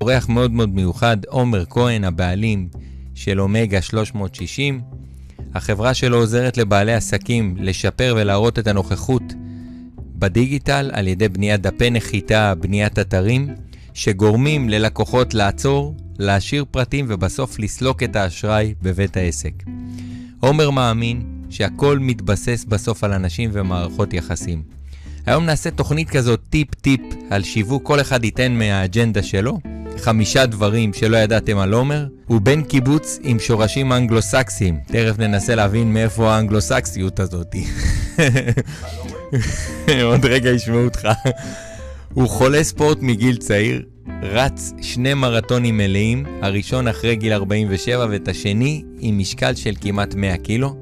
אורח מאוד מאוד מיוחד, עומר כהן, הבעלים של אומגה 360. החברה שלו עוזרת לבעלי עסקים לשפר ולהראות את הנוכחות בדיגיטל על ידי בניית דפי נחיתה, בניית אתרים, שגורמים ללקוחות לעצור, להשאיר פרטים ובסוף לסלוק את האשראי בבית העסק. עומר מאמין שהכל מתבסס בסוף על אנשים ומערכות יחסים. היום נעשה תוכנית כזאת טיפ-טיפ על שיווק, כל אחד ייתן מהאג'נדה שלו. חמישה דברים שלא ידעתם על עומר. הוא בן קיבוץ עם שורשים אנגלו-סקסיים. תכף ננסה להבין מאיפה האנגלו-סקסיות הזאת. עוד רגע ישמעו אותך. הוא חולה ספורט מגיל צעיר, רץ שני מרתונים מלאים, הראשון אחרי גיל 47 ואת השני עם משקל של כמעט 100 קילו.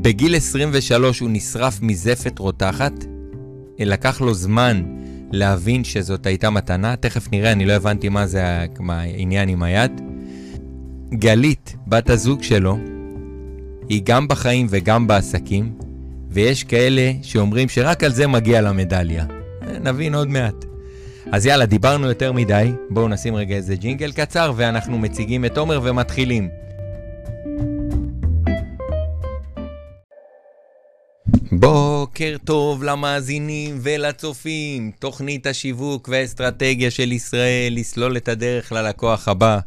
בגיל 23 הוא נשרף מזפת רותחת, לקח לו זמן להבין שזאת הייתה מתנה, תכף נראה, אני לא הבנתי מה זה העניין עם היד. גלית, בת הזוג שלו, היא גם בחיים וגם בעסקים, ויש כאלה שאומרים שרק על זה מגיע לה מדליה. נבין עוד מעט. אז יאללה, דיברנו יותר מדי, בואו נשים רגע איזה ג'ינגל קצר ואנחנו מציגים את עומר ומתחילים. בוקר טוב למאזינים ולצופים, תוכנית השיווק והאסטרטגיה של ישראל לסלול את הדרך ללקוח הבא.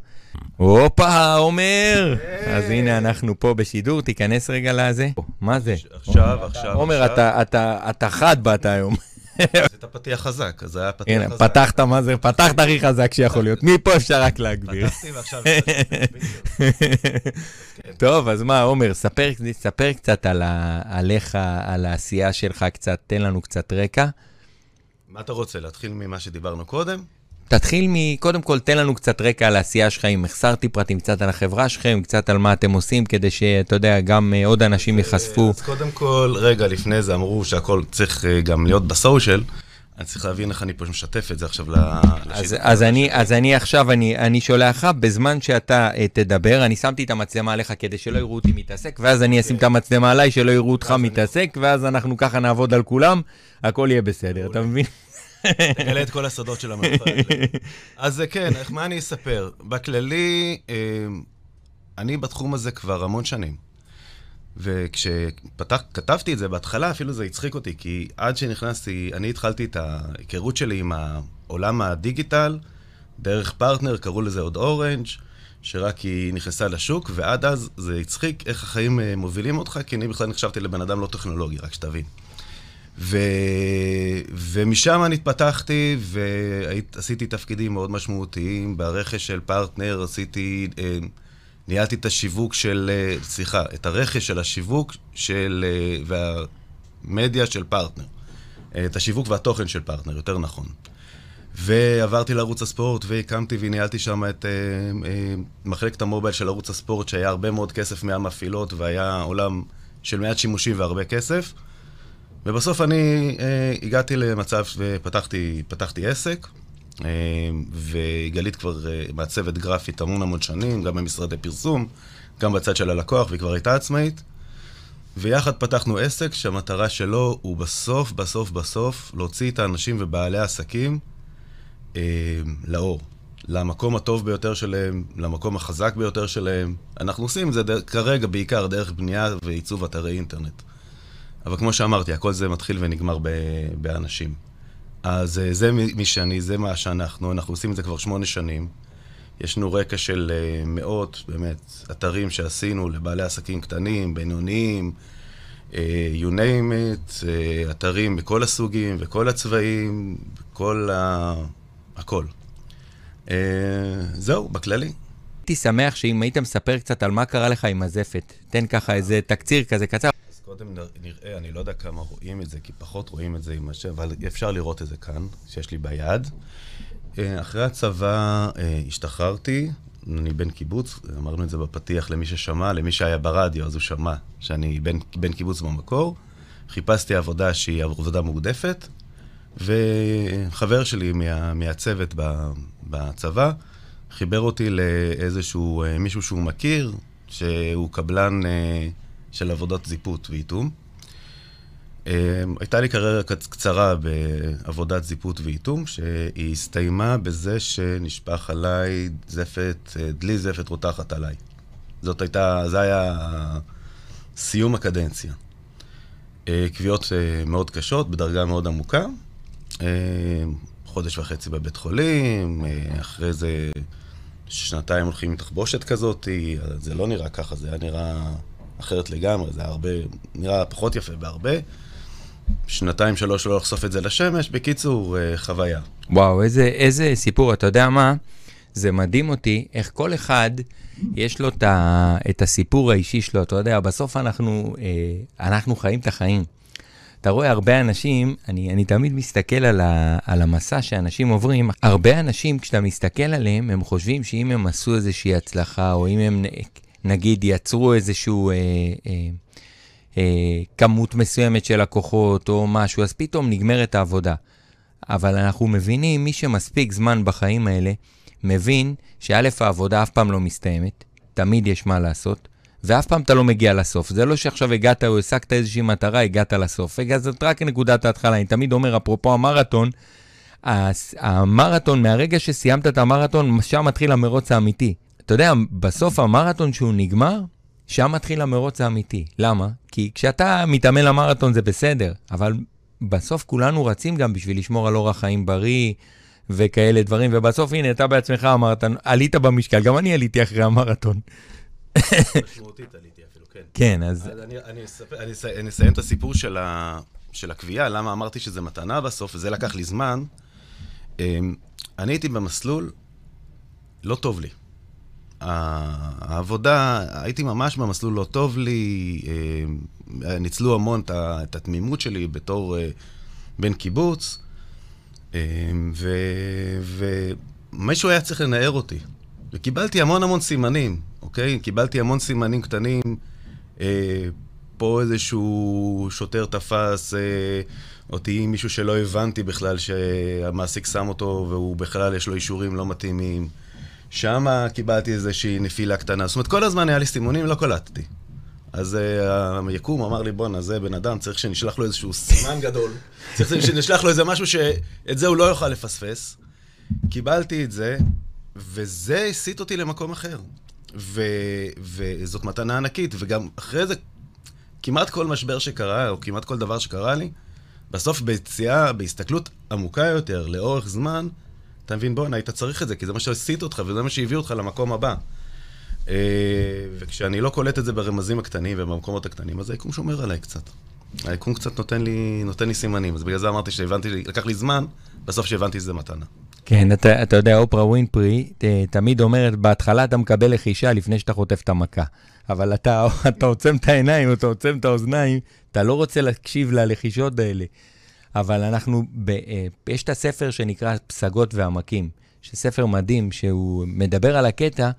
הופה, עומר! אז הנה אנחנו פה בשידור, תיכנס רגע לזה. מה זה? עכשיו, עכשיו, עומר, אתה חד באת היום. עשית פתיח חזק, אז זה היה פתיח חזק. הנה, פתחת מה זה, פתחת הכי חזק שיכול להיות. מפה אפשר רק להגביר. פתחתי ועכשיו... טוב, אז מה, עומר, ספר, קצת עליך, על העשייה שלך קצת, תן לנו קצת רקע. מה אתה רוצה, להתחיל ממה שדיברנו קודם? תתחיל מקודם כל, תן לנו קצת רקע על העשייה שלך, אם החסרתי פרטים קצת על החברה שלכם, קצת על מה אתם עושים, כדי שאתה יודע, גם uh, עוד אנשים ייחשפו. אז קודם כל, רגע, לפני זה אמרו שהכל צריך uh, גם להיות בסושיאל. אני צריך להבין איך אני פה משתף את זה עכשיו אז, אז, אני, אז אני עכשיו, אני, אני שולח לך, בזמן שאתה תדבר, אני שמתי את המצלמה עליך כדי שלא יראו אותי מתעסק, ואז אני אשים את המצלמה עליי, שלא יראו אותך מתעסק, ואז אנחנו ככה נעבוד על כולם, הכל יהיה בסדר, אתה מבין? תגלה את כל הסודות של המרפאה. אז כן, מה אני אספר? בכללי, אה, אני בתחום הזה כבר המון שנים. וכשכתבתי את זה בהתחלה, אפילו זה הצחיק אותי, כי עד שנכנסתי, אני התחלתי את ההיכרות שלי עם עולם הדיגיטל, דרך פרטנר, קראו לזה עוד אורנג', שרק היא נכנסה לשוק, ועד אז זה הצחיק איך החיים אה, מובילים אותך, כי אני בכלל נחשבתי לבן אדם לא טכנולוגי, רק שתבין. ו... ומשם אני התפתחתי ועשיתי תפקידים מאוד משמעותיים. ברכש של פרטנר עשיתי, אה, ניהלתי את השיווק של, אה, סליחה, את הרכש של השיווק של, אה, והמדיה של פרטנר. את השיווק והתוכן של פרטנר, יותר נכון. ועברתי לערוץ הספורט והקמתי וניהלתי שם את מחלקת המובייל של ערוץ הספורט, שהיה הרבה מאוד כסף מהמפעילות והיה עולם של מעט שימושים והרבה כסף. ובסוף אני אה, הגעתי למצב ופתחתי עסק, אה, וגלית כבר אה, מעצבת גרפית המון המון שנים, גם במשרדי פרסום, גם בצד של הלקוח, והיא כבר הייתה עצמאית. ויחד פתחנו עסק שהמטרה שלו הוא בסוף, בסוף, בסוף להוציא את האנשים ובעלי העסקים אה, לאור. למקום הטוב ביותר שלהם, למקום החזק ביותר שלהם. אנחנו עושים את זה דר, כרגע בעיקר דרך בנייה ועיצוב אתרי אינטרנט. אבל כמו שאמרתי, הכל זה מתחיל ונגמר באנשים. אז אה, זה מי שאני, זה מה שאנחנו, אנחנו עושים את זה כבר שמונה שנים. יש לנו רקע של אה, מאות, באמת, אתרים שעשינו לבעלי עסקים קטנים, בינוניים, אה, you name it, אתרים בכל הסוגים וכל הצבעים, כל ה... הכל. זהו, בכללי. הייתי שמח שאם היית מספר קצת על מה קרה לך עם הזפת. תן ככה איזה תקציר כזה קצר. קודם נראה, אני לא יודע כמה רואים את זה, כי פחות רואים את זה עם השם, אבל אפשר לראות את זה כאן, שיש לי ביד. אה, אחרי הצבא אה, השתחררתי, אני בן קיבוץ, אמרנו את זה בפתיח למי ששמע, למי שהיה ברדיו, אז הוא שמע שאני בן, בן קיבוץ במקור. חיפשתי עבודה שהיא עבודה מועדפת, וחבר שלי מה, מהצוות בצבא חיבר אותי לאיזשהו אה, מישהו שהוא מכיר, שהוא קבלן... של עבודות זיפות ואיתום. הייתה לי קריירה קצרה בעבודת זיפות ואיתום, שהיא הסתיימה בזה שנשפך עליי זפת, דלי זפת רותחת עליי. זאת הייתה, זה היה סיום הקדנציה. קביעות מאוד קשות, בדרגה מאוד עמוקה. חודש וחצי בבית חולים, אחרי זה שנתיים הולכים עם תחבושת כזאת, זה לא נראה ככה, זה היה נראה אחרת לגמרי, זה הרבה, נראה פחות יפה בהרבה. שנתיים, שלוש לא לחשוף את זה לשמש, בקיצור, אה, חוויה. וואו, איזה, איזה סיפור, אתה יודע מה? זה מדהים אותי איך כל אחד, יש לו את הסיפור האישי שלו, אתה יודע, בסוף אנחנו, אה, אנחנו חיים את החיים. אתה רואה הרבה אנשים, אני, אני תמיד מסתכל על, ה, על המסע שאנשים עוברים, הרבה אנשים, כשאתה מסתכל עליהם, הם חושבים שאם הם עשו איזושהי הצלחה, או אם הם נגיד יצרו איזשהו... אה, אה, אה, כמות מסוימת של לקוחות או משהו, אז פתאום נגמרת העבודה. אבל אנחנו מבינים, מי שמספיק זמן בחיים האלה, מבין שא', העבודה אף פעם לא מסתיימת, תמיד יש מה לעשות, ואף פעם אתה לא מגיע לסוף. זה לא שעכשיו הגעת או השגת איזושהי מטרה, הגעת לסוף. רגע, זאת רק נקודת ההתחלה. אני תמיד אומר, אפרופו המרתון, המרתון, מהרגע שסיימת את המרתון, שם מתחיל המרוץ האמיתי. אתה יודע, בסוף המרתון שהוא נגמר, שם מתחיל המרוץ האמיתי. למה? כי כשאתה מתאמן למרתון זה בסדר, אבל בסוף כולנו רצים גם בשביל לשמור על אורח חיים בריא וכאלה דברים, ובסוף הנה, אתה בעצמך אמרת, עלית במשקל, גם אני עליתי אחרי המרתון. משמעותית עליתי אפילו, כן. כן, אז... אני, אני, אספר, אני, אני אסיים את הסיפור של, ה, של הקביעה, למה אמרתי שזה מתנה בסוף, וזה לקח לי זמן. אמ, אני הייתי במסלול, לא טוב לי. העבודה, הייתי ממש במסלול לא טוב לי, אה, ניצלו המון את התמימות שלי בתור אה, בן קיבוץ, אה, ומישהו היה צריך לנער אותי. וקיבלתי המון המון סימנים, אוקיי? קיבלתי המון סימנים קטנים. פה איזשהו שוטר תפס אותי, מישהו שלא הבנתי בכלל שהמעסיק שם אותו והוא בכלל יש לו אישורים לא מתאימים. שם קיבלתי איזושהי נפילה קטנה. זאת אומרת, כל הזמן היה לי סימונים, לא קלטתי. אז uh, היקום אמר לי, בואנה, זה בן אדם, צריך שנשלח לו איזשהו סימן גדול. צריך שנשלח לו איזה משהו שאת זה הוא לא יוכל לפספס. קיבלתי את זה, וזה הסיט אותי למקום אחר. ו, וזאת מתנה ענקית, וגם אחרי זה, כמעט כל משבר שקרה, או כמעט כל דבר שקרה לי, בסוף ביציאה, בהסתכלות עמוקה יותר, לאורך זמן, אתה מבין, בואנה, היית צריך את זה, כי זה מה שהסיט אותך וזה מה שהביא אותך למקום הבא. אה, וכשאני לא קולט את זה ברמזים הקטנים ובמקומות הקטנים, אז היקום שומר עליי קצת. היקום קצת נותן לי, נותן לי סימנים, אז בגלל זה אמרתי שהבנתי, לקח לי זמן, בסוף שהבנתי שזה מתנה. כן, אתה, אתה יודע, אופרה ווינפרי תמיד אומרת, בהתחלה אתה מקבל לחישה לפני שאתה חוטף את המכה. אבל אתה, אתה עוצם את העיניים, אתה עוצם את האוזניים, אתה לא רוצה להקשיב ללחישות האלה. אבל אנחנו, ב, אה, יש את הספר שנקרא פסגות ועמקים, שספר מדהים, שהוא מדבר על הקטע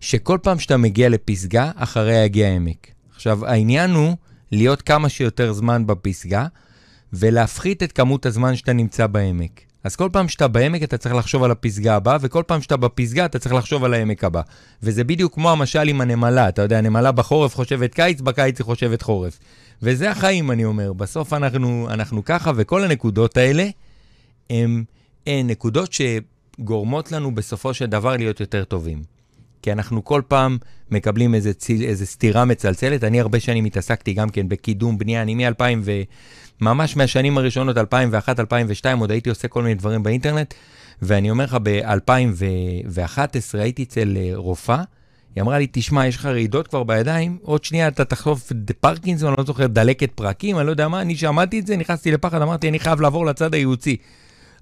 שכל פעם שאתה מגיע לפסגה, אחריה יגיע עמק. עכשיו, העניין הוא להיות כמה שיותר זמן בפסגה, ולהפחית את כמות הזמן שאתה נמצא בעמק. אז כל פעם שאתה בעמק אתה צריך לחשוב על הפסגה הבאה, וכל פעם שאתה בפסגה אתה צריך לחשוב על העמק הבא. וזה בדיוק כמו המשל עם הנמלה, אתה יודע, הנמלה בחורף חושבת קיץ, בקיץ היא חושבת חורף. וזה החיים, אני אומר. בסוף אנחנו, אנחנו ככה, וכל הנקודות האלה הן נקודות שגורמות לנו בסופו של דבר להיות יותר טובים. כי אנחנו כל פעם מקבלים איזה, ציל, איזה סתירה מצלצלת. אני הרבה שנים התעסקתי גם כן בקידום בנייה, אני מ-2000 ו... ממש מהשנים הראשונות, 2001, 2002, עוד הייתי עושה כל מיני דברים באינטרנט, ואני אומר לך, ב-2011 הייתי אצל אה, רופאה, היא אמרה לי, תשמע, יש לך רעידות כבר בידיים, עוד שנייה אתה תחטוף פרקינסון, אני לא זוכר, דלקת פרקים, אני לא יודע מה, אני שמעתי את זה, נכנסתי לפחד, אמרתי, אני חייב לעבור לצד הייעוצי.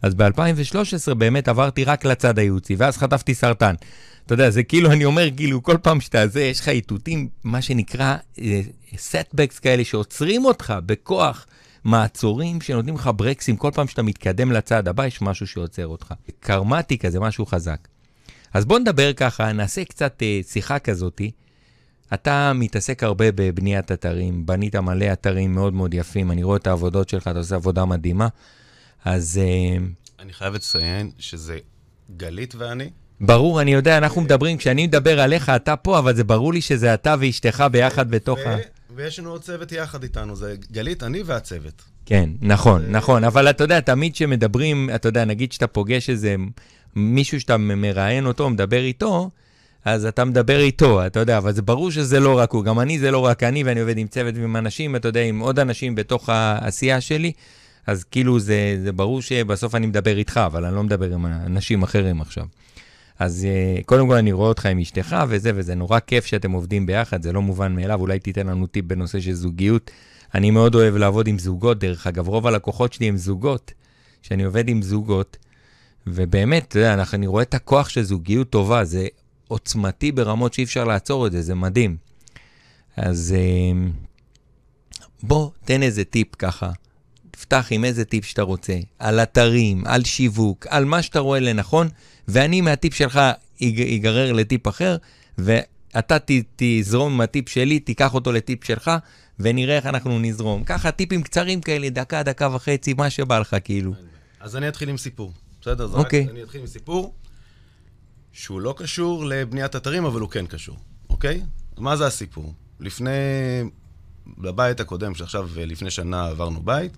אז ב-2013 באמת עברתי רק לצד הייעוצי, ואז חטפתי סרטן. אתה יודע, זה כאילו, אני אומר, כאילו, כל פעם שאתה זה, יש לך איתותים, מה שנקרא, setbacks אה, כאלה שעוצרים אותך בכוח. מעצורים שנותנים לך ברקסים כל פעם שאתה מתקדם לצד הבא, יש משהו שעוצר אותך. קרמטי כזה, משהו חזק. אז בוא נדבר ככה, נעשה קצת אה, שיחה כזאתי. אתה מתעסק הרבה בבניית אתרים, בנית מלא אתרים מאוד מאוד יפים, אני רואה את העבודות שלך, אתה עושה עבודה מדהימה. אז... אה, אני חייב לציין שזה גלית ואני. ברור, אני יודע, אנחנו מדברים, כשאני מדבר עליך, אתה פה, אבל זה ברור לי שזה אתה ואשתך ביחד בתוך ה... ויש לנו עוד צוות יחד איתנו, זה גלית, אני והצוות. כן, נכון, נכון, אבל אתה יודע, תמיד כשמדברים, אתה יודע, נגיד שאתה פוגש איזה מישהו שאתה מראיין אותו, מדבר איתו, אז אתה מדבר איתו, אתה יודע, אבל זה ברור שזה לא רק הוא, גם אני זה לא רק אני, ואני עובד עם צוות ועם אנשים, אתה יודע, עם עוד אנשים בתוך העשייה שלי, אז כאילו זה, זה ברור שבסוף אני מדבר איתך, אבל אני לא מדבר עם אנשים אחרים עכשיו. אז uh, קודם כל אני רואה אותך עם אשתך וזה, וזה נורא כיף שאתם עובדים ביחד, זה לא מובן מאליו, אולי תיתן לנו טיפ בנושא של זוגיות. אני מאוד אוהב לעבוד עם זוגות, דרך אגב, רוב הלקוחות שלי הם זוגות, שאני עובד עם זוגות, ובאמת, אתה יודע, אני רואה את הכוח של זוגיות טובה, זה עוצמתי ברמות שאי אפשר לעצור את זה, זה מדהים. אז uh, בוא, תן איזה טיפ ככה. תפתח עם איזה טיפ שאתה רוצה, על אתרים, על שיווק, על מה שאתה רואה לנכון, ואני מהטיפ שלך אגרר לטיפ אחר, ואתה ת, תזרום עם הטיפ שלי, תיקח אותו לטיפ שלך, ונראה איך אנחנו נזרום. ככה טיפים קצרים כאלה, דקה, דקה וחצי, מה שבא לך כאילו. אז אני אתחיל עם סיפור, בסדר? אוקיי. Okay. אני אתחיל עם סיפור שהוא לא קשור לבניית אתרים, אבל הוא כן קשור, אוקיי? מה זה הסיפור? לפני, בבית הקודם, שעכשיו לפני שנה עברנו בית,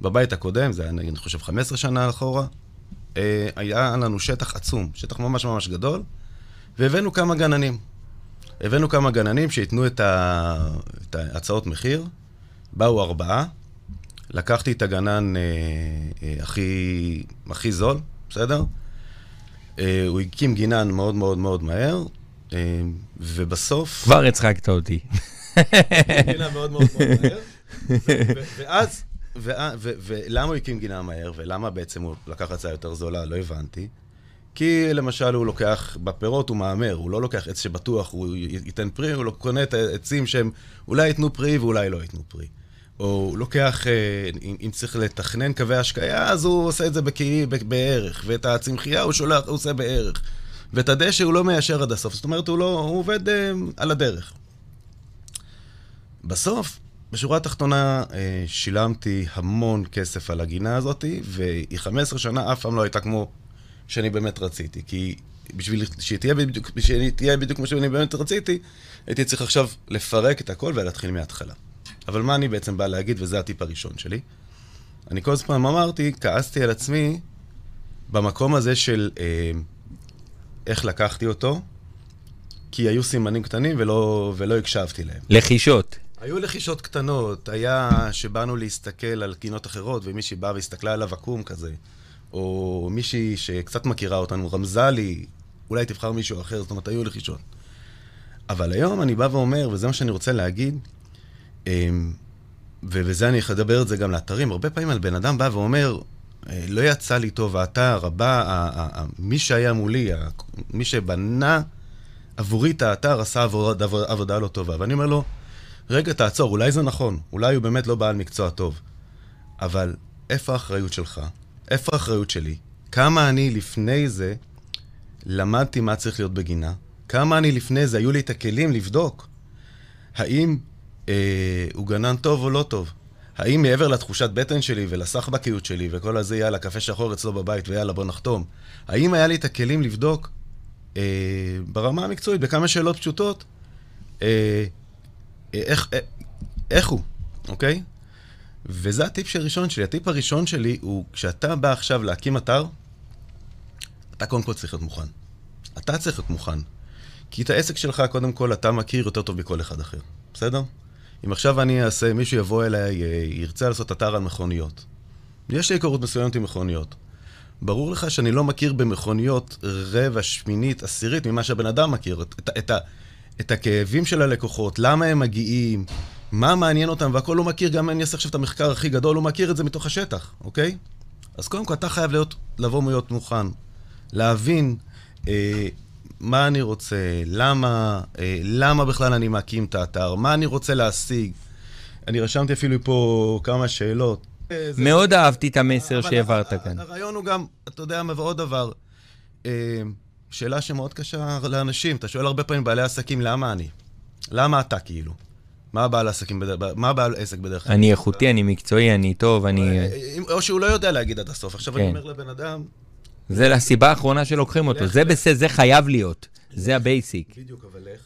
בבית הקודם, זה היה אני חושב 15 שנה אחורה, אה, היה לנו שטח עצום, שטח ממש ממש גדול, והבאנו כמה גננים. הבאנו כמה גננים שייתנו את, ה... את ההצעות מחיר, באו ארבעה, לקחתי את הגנן אה, אה, הכי, הכי זול, בסדר? אה, הוא הקים גינן מאוד מאוד מאוד מהר, אה, ובסוף... כבר הצחקת אותי. גינן מאוד מאוד מאוד מהר, ואז... ולמה הוא הקים גינה מהר, ולמה בעצם הוא לקח הצעה יותר זולה, לא הבנתי. כי למשל הוא לוקח, בפירות הוא מהמר, הוא לא לוקח עץ שבטוח הוא ייתן פרי, הוא לא קונה את העצים שהם אולי ייתנו פרי ואולי לא ייתנו פרי. או הוא לוקח, אה, אם צריך לתכנן קווי השקיה, אז הוא עושה את זה בקי, בערך, ואת הצמחייה הוא שולח, הוא עושה בערך. ואת הדשא הוא לא מיישר עד הסוף, זאת אומרת, הוא, לא, הוא עובד אה, על הדרך. בסוף, בשורה התחתונה, אה, שילמתי המון כסף על הגינה הזאת, והיא 15 שנה אף פעם לא הייתה כמו שאני באמת רציתי. כי בשביל שהיא תהיה בדיוק, שהיא תהיה בדיוק כמו שאני באמת רציתי, הייתי צריך עכשיו לפרק את הכל ולהתחיל מההתחלה. אבל מה אני בעצם בא להגיד, וזה הטיפ הראשון שלי? אני כל הזמן אמרתי, כעסתי על עצמי במקום הזה של אה, איך לקחתי אותו, כי היו סימנים קטנים ולא, ולא הקשבתי להם. לחישות. היו לחישות קטנות, היה שבאנו להסתכל על קינות אחרות, ומישהי באה והסתכלה עליו עקום כזה, או מישהי שקצת מכירה אותנו רמזה לי, אולי תבחר מישהו אחר, זאת אומרת, היו לחישות. אבל היום אני בא ואומר, וזה מה שאני רוצה להגיד, אמ, ובזה אני אדבר את זה גם לאתרים, הרבה פעמים על בן אדם בא ואומר, אה, לא יצא לי טוב האתר, הבא, מי שהיה מולי, מי שבנה עבורי את האתר, עשה עבודה, עבודה לא טובה. ואני אומר לו, רגע, תעצור, אולי זה נכון, אולי הוא באמת לא בעל מקצוע טוב, אבל איפה האחריות שלך? איפה האחריות שלי? כמה אני לפני זה למדתי מה צריך להיות בגינה? כמה אני לפני זה, היו לי את הכלים לבדוק האם אה, הוא גנן טוב או לא טוב? האם מעבר לתחושת בטן שלי ולסחבקיות שלי וכל הזה, יאללה, קפה שחור אצלו בבית ויאללה, בוא נחתום, האם היה לי את הכלים לבדוק אה, ברמה המקצועית, בכמה שאלות פשוטות, אה, איך, אה, איך הוא, אוקיי? וזה הטיפ הראשון שלי. הטיפ הראשון שלי הוא, כשאתה בא עכשיו להקים אתר, אתה קודם כל צריך להיות מוכן. אתה צריך להיות מוכן. כי את העסק שלך, קודם כל, אתה מכיר יותר טוב מכל אחד אחר, בסדר? אם עכשיו אני אעשה, מישהו יבוא אליי, אה, ירצה לעשות אתר על מכוניות. יש לי היכרות מסוימת עם מכוניות. ברור לך שאני לא מכיר במכוניות רבע, שמינית, עשירית ממה שהבן אדם מכיר. את, את, את, את הכאבים של הלקוחות, למה הם מגיעים, מה מעניין אותם, והכל הוא מכיר, גם אם אני אעשה עכשיו את המחקר הכי גדול, הוא מכיר את זה מתוך השטח, אוקיי? אז קודם כל, אתה חייב להיות, לבוא להיות מוכן, להבין אה, מה אני רוצה, למה, אה, למה בכלל אני מקים את האתר, מה אני רוצה להשיג. אני רשמתי אפילו פה כמה שאלות. אה, מאוד זה... אהבתי את המסר שהעברת כאן. הרעיון הוא גם, אתה יודע, ועוד דבר, אה, שאלה שמאוד קשה לאנשים. אתה שואל הרבה פעמים בעלי עסקים, למה אני? למה אתה כאילו? מה הבעל עסקים? מה הבעל עסק בדרך כלל? אני איכותי, אני מקצועי, אני טוב, אני... או שהוא לא יודע להגיד עד הסוף. עכשיו אני כן. אומר לבן אדם... זה הסיבה האחרונה שלוקחים אותו. זה בסדר, זה חייב להיות. זה ה basic. בדיוק, אבל לך.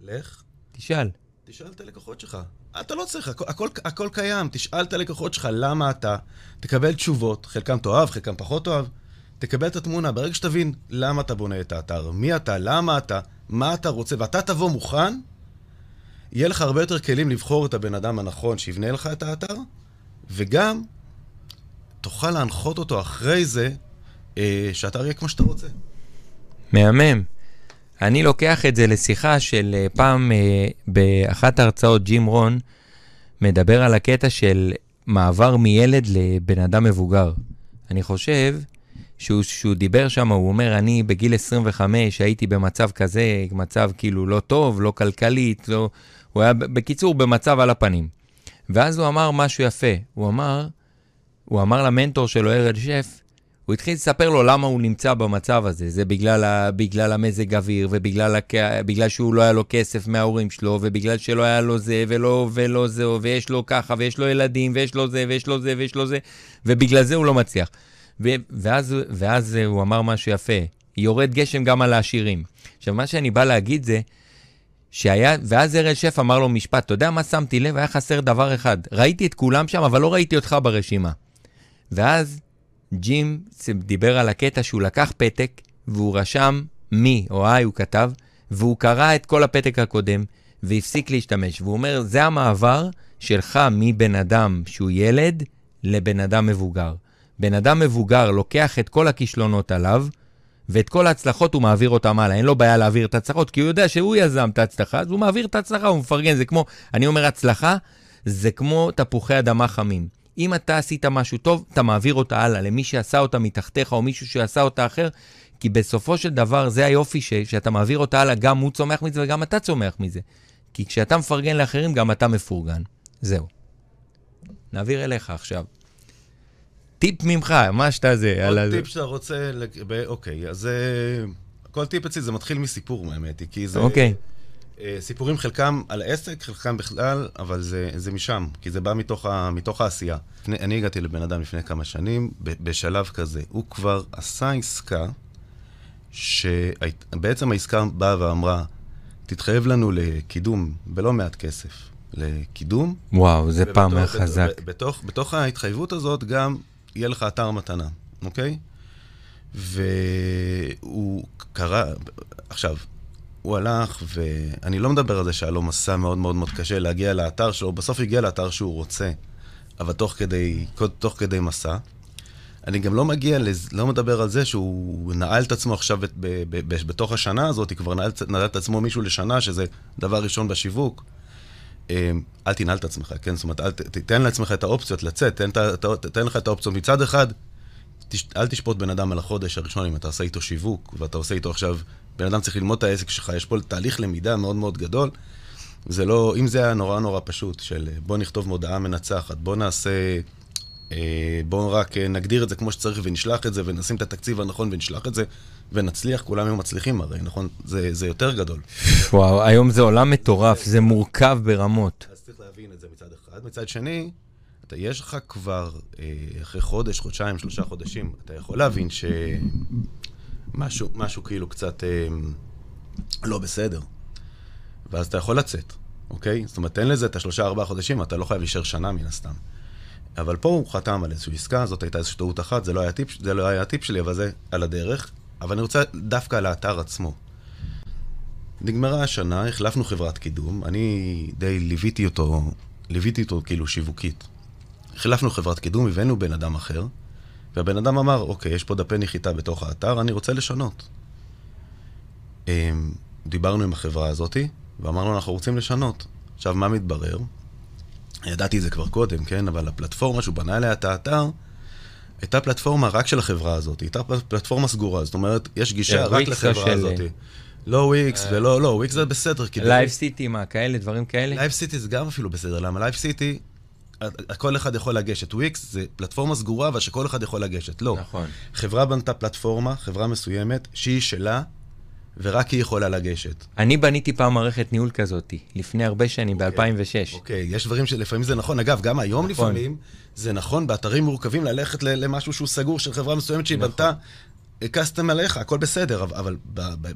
לך. תשאל. תשאל את הלקוחות שלך. אתה לא צריך, הכל, הכל, הכל קיים. תשאל את הלקוחות שלך למה אתה, תקבל תשובות, חלקם תאהב, חלקם פחות תאהב. תקבל את התמונה. ברגע שתבין למה אתה בונה את האתר, מי אתה, למה אתה, מה אתה רוצה, ואתה תבוא מוכן, יהיה לך הרבה יותר כלים לבחור את הבן אדם הנכון שיבנה לך את האתר, וגם תוכל להנחות אותו אחרי זה, אה, שהאתר יהיה כמו שאתה רוצה. מהמם. אני לוקח את זה לשיחה של אה, פעם אה, באחת ההרצאות, ג'ים רון מדבר על הקטע של מעבר מילד לבן אדם מבוגר. אני חושב שהוא, שהוא דיבר שם, הוא אומר, אני בגיל 25 הייתי במצב כזה, מצב כאילו לא טוב, לא כלכלית, לא... הוא היה בקיצור במצב על הפנים. ואז הוא אמר משהו יפה, הוא אמר, הוא אמר למנטור שלו, ארד שף, הוא התחיל לספר לו למה הוא נמצא במצב הזה. זה בגלל, ה, בגלל המזג אוויר, ובגלל הכ... בגלל שהוא לא היה לו כסף מההורים שלו, ובגלל שלא היה לו זה, ולא, ולא זה, ויש לו ככה, ויש לו ילדים, ויש לו זה, ויש לו זה, ויש לו זה, ובגלל זה הוא לא מצליח. ו... ואז, ואז הוא אמר משהו יפה, יורד גשם גם על העשירים. עכשיו, מה שאני בא להגיד זה, שהיה, ואז ארז שף אמר לו משפט, אתה יודע מה שמתי לב? היה חסר דבר אחד. ראיתי את כולם שם, אבל לא ראיתי אותך ברשימה. ואז ג'ים דיבר על הקטע שהוא לקח פתק, והוא רשם מי או איי הוא כתב, והוא קרא את כל הפתק הקודם, והפסיק להשתמש. והוא אומר, זה המעבר שלך מבן אדם שהוא ילד לבן אדם מבוגר. בן אדם מבוגר לוקח את כל הכישלונות עליו, ואת כל ההצלחות הוא מעביר אותם הלאה. אין לו בעיה להעביר את ההצלחות, כי הוא יודע שהוא יזם את ההצלחה, אז הוא מעביר את ההצלחה, הוא מפרגן. זה כמו, אני אומר הצלחה, זה כמו תפוחי אדמה חמים. אם אתה עשית משהו טוב, אתה מעביר אותה הלאה למי שעשה אותה מתחתיך או מישהו שעשה אותה אחר, כי בסופו של דבר זה היופי ש, שאתה מעביר אותה הלאה, גם הוא צומח מזה וגם אתה צומח מזה. כי כשאתה מפרגן לאחרים, גם אתה מפורגן. זהו. נעביר אליך עכשיו. טיפ ממך, מה שאתה זה. עוד טיפ שאתה רוצה, אוקיי, אז כל טיפ אצלי זה מתחיל מסיפור, האמת היא, כי זה... אוקיי. אה, סיפורים חלקם על העסק, חלקם בכלל, אבל זה, זה משם, כי זה בא מתוך, ה, מתוך העשייה. לפני, אני הגעתי לבן אדם לפני כמה שנים, ב, בשלב כזה. הוא כבר עשה עסקה, שבעצם העסקה באה ואמרה, תתחייב לנו לקידום בלא מעט כסף. לקידום. וואו, זה פעם היה חזק. בתוך, בתוך ההתחייבות הזאת גם יהיה לך אתר מתנה, אוקיי? והוא קרא, עכשיו, הוא הלך, ואני לא מדבר על זה שהיה לו מסע מאוד מאוד מאוד קשה להגיע לאתר שלו, בסוף הגיע לאתר שהוא רוצה, אבל תוך כדי, תוך כדי מסע. אני גם לא מגיע, לז... לא מדבר על זה שהוא נעל את עצמו עכשיו ב, ב, ב, בתוך השנה הזאת, כבר נעל, נעל את עצמו מישהו לשנה, שזה דבר ראשון בשיווק. אמ, אל תנעל את עצמך, כן? זאת אומרת, אל, תתן לעצמך את האופציות לצאת, תן, תן, תן לך את האופציות. מצד אחד, תש, אל תשפוט בן אדם על החודש הראשון אם אתה עושה איתו שיווק, ואתה עושה איתו עכשיו בן אדם צריך ללמוד את העסק שלך, יש פה תהליך למידה מאוד מאוד גדול. זה לא, אם זה היה נורא נורא פשוט, של בוא נכתוב מודעה מנצחת, בוא נעשה, אה, בוא רק אה, נגדיר את זה כמו שצריך ונשלח את זה, ונשים את התקציב הנכון ונשלח את זה, ונצליח, כולם היו מצליחים הרי, נכון? זה, זה יותר גדול. וואו, היום זה עולם מטורף, זה מורכב ברמות. אז צריך להבין את זה מצד אחד. מצד שני, אתה, יש לך כבר, אה, אחרי חודש, חודשיים, שלושה חודשים, אתה יכול להבין ש... משהו, משהו כאילו קצת אה, לא בסדר. ואז אתה יכול לצאת, אוקיי? זאת אומרת, תן לזה את השלושה ארבעה חודשים, אתה לא חייב להישאר שנה מן הסתם. אבל פה הוא חתם על איזושהי עסקה, זאת הייתה איזושהי טעות אחת, זה לא, היה טיפ, זה לא היה הטיפ שלי, אבל זה על הדרך. אבל אני רוצה דווקא על האתר עצמו. נגמרה השנה, החלפנו חברת קידום, אני די ליוויתי אותו, ליוויתי אותו כאילו שיווקית. החלפנו חברת קידום, הבאנו בן אדם אחר, והבן אדם אמר, אוקיי, יש פה דפי נחיתה בתוך האתר, אני רוצה לשנות. אמ, דיברנו עם החברה הזאתי, ואמרנו, אנחנו רוצים לשנות. עכשיו, מה מתברר? ידעתי את זה כבר קודם, כן? אבל הפלטפורמה שהוא בנה עליה את האתר, הייתה פלטפורמה רק של החברה הזאת, הייתה פלטפורמה סגורה, זאת אומרת, יש גישה רק לחברה הזאת. לא וויקס ולא, לא, וויקס זה בסדר. Livecity, מה, כאלה, דברים כאלה? Livecity זה גם אפילו בסדר, למה Livecity כל אחד יכול לגשת. וויקס זה פלטפורמה סגורה, אבל שכל אחד יכול לגשת. לא. נכון. חברה בנתה פלטפורמה, חברה מסוימת, שהיא שלה, ורק היא יכולה לגשת. אני בניתי פעם מערכת ניהול כזאת, לפני הרבה שנים, okay. אוקיי. ב-2006. אוקיי, okay. יש דברים שלפעמים זה נכון. אגב, גם היום נכון. לפעמים, זה נכון באתרים מורכבים ללכת למשהו שהוא סגור של חברה מסוימת שהיא נכון. בנתה קסטם עליך, הכל בסדר, אבל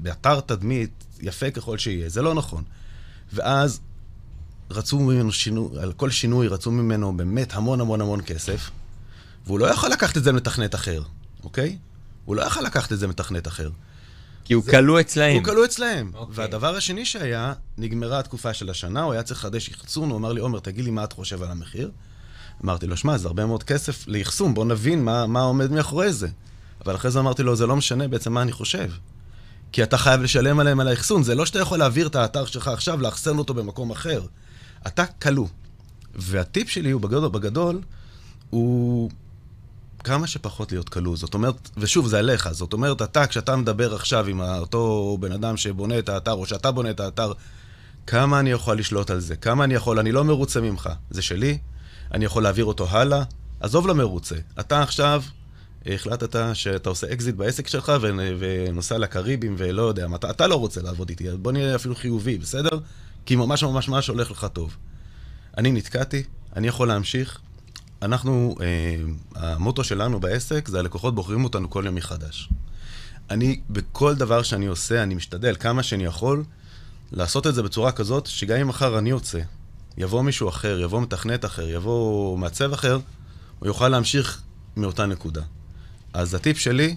באתר תדמית, יפה ככל שיהיה, זה לא נכון. ואז רצו ממנו שינוי, על כל שינוי רצו ממנו באמת המון המון המון כסף, והוא לא יכול לקחת את זה מתכנת אחר, אוקיי? הוא לא יכול לקחת את זה מתכנת אחר. כי הוא כלוא אצלהם. הוא כלוא אצלהם. אוקיי. והדבר השני שהיה, נגמרה התקופה של השנה, הוא היה צריך לחדש אחסון, הוא אמר לי, עומר, תגיד לי מה את חושב על המחיר. אמרתי לו, שמע, זה הרבה מאוד כסף לאחסון, בוא נבין מה, מה עומד מאחורי זה. אבל אחרי זה אמרתי לו, זה לא משנה בעצם מה אני חושב. כי אתה חייב לשלם עליהם על האחסון. זה לא שאתה יכול להעביר את האתר שלך עכשיו, לאחסן אותו במקום אחר. אתה כלוא. והטיפ שלי הוא בגדול, בגדול הוא כמה שפחות להיות כלוא. זאת אומרת, ושוב, זה עליך. זאת אומרת, אתה, כשאתה מדבר עכשיו עם אותו בן אדם שבונה את האתר, או שאתה בונה את האתר, כמה אני יכול לשלוט על זה? כמה אני יכול? אני לא מרוצה ממך. זה שלי, אני יכול להעביר אותו הלאה. עזוב למרוצה. אתה עכשיו החלטת שאתה עושה אקזיט בעסק שלך ונוסע לקריביים ולא יודע מה, אתה, אתה לא רוצה לעבוד איתי, בוא נהיה אפילו חיובי, בסדר? כי ממש ממש ממש הולך לך טוב. אני נתקעתי, אני יכול להמשיך. אנחנו, אה, המוטו שלנו בעסק זה הלקוחות בוחרים אותנו כל יום מחדש. אני, בכל דבר שאני עושה, אני משתדל כמה שאני יכול לעשות את זה בצורה כזאת, שגם אם מחר אני יוצא, יבוא מישהו אחר, יבוא מתכנת אחר, יבוא מעצב אחר, הוא יוכל להמשיך מאותה נקודה. אז הטיפ שלי,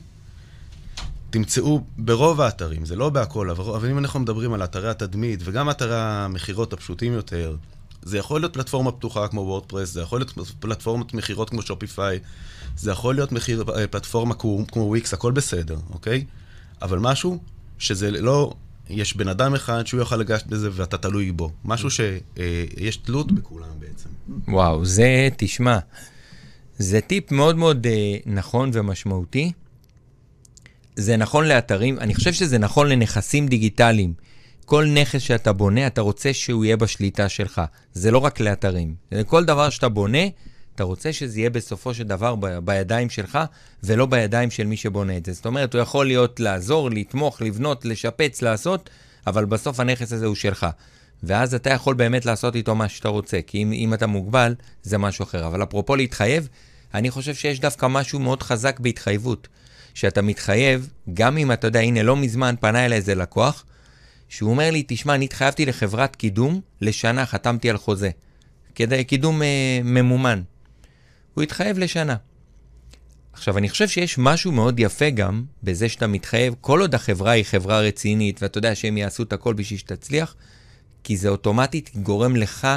תמצאו ברוב האתרים, זה לא בהכל, אבל אם אנחנו מדברים על אתרי התדמית וגם אתרי המכירות הפשוטים יותר, זה יכול להיות פלטפורמה פתוחה כמו וורדפרס, זה יכול להיות פלטפורמת מכירות כמו שופיפיי, זה יכול להיות מחיר, אה, פלטפורמה כמו, וויקס, הכל בסדר, אוקיי? אבל משהו שזה לא, יש בן אדם אחד שהוא יוכל לגשת בזה ואתה תלוי בו. משהו שיש תלות בכולם בעצם. וואו, זה, תשמע, זה טיפ מאוד מאוד אה, נכון ומשמעותי. זה נכון לאתרים, אני חושב שזה נכון לנכסים דיגיטליים. כל נכס שאתה בונה, אתה רוצה שהוא יהיה בשליטה שלך. זה לא רק לאתרים. כל דבר שאתה בונה, אתה רוצה שזה יהיה בסופו של דבר ב- בידיים שלך, ולא בידיים של מי שבונה את זה. זאת אומרת, הוא יכול להיות לעזור, לתמוך, לבנות, לשפץ, לעשות, אבל בסוף הנכס הזה הוא שלך. ואז אתה יכול באמת לעשות איתו מה שאתה רוצה, כי אם, אם אתה מוגבל, זה משהו אחר. אבל אפרופו להתחייב, אני חושב שיש דווקא משהו מאוד חזק בהתחייבות. שאתה מתחייב, גם אם אתה יודע, הנה, לא מזמן פנה אליי איזה לקוח, שהוא אומר לי, תשמע, אני התחייבתי לחברת קידום לשנה, חתמתי על חוזה. כדי קידום אה, ממומן. הוא התחייב לשנה. עכשיו, אני חושב שיש משהו מאוד יפה גם בזה שאתה מתחייב, כל עוד החברה היא חברה רצינית, ואתה יודע שהם יעשו את הכל בשביל שתצליח, כי זה אוטומטית גורם לך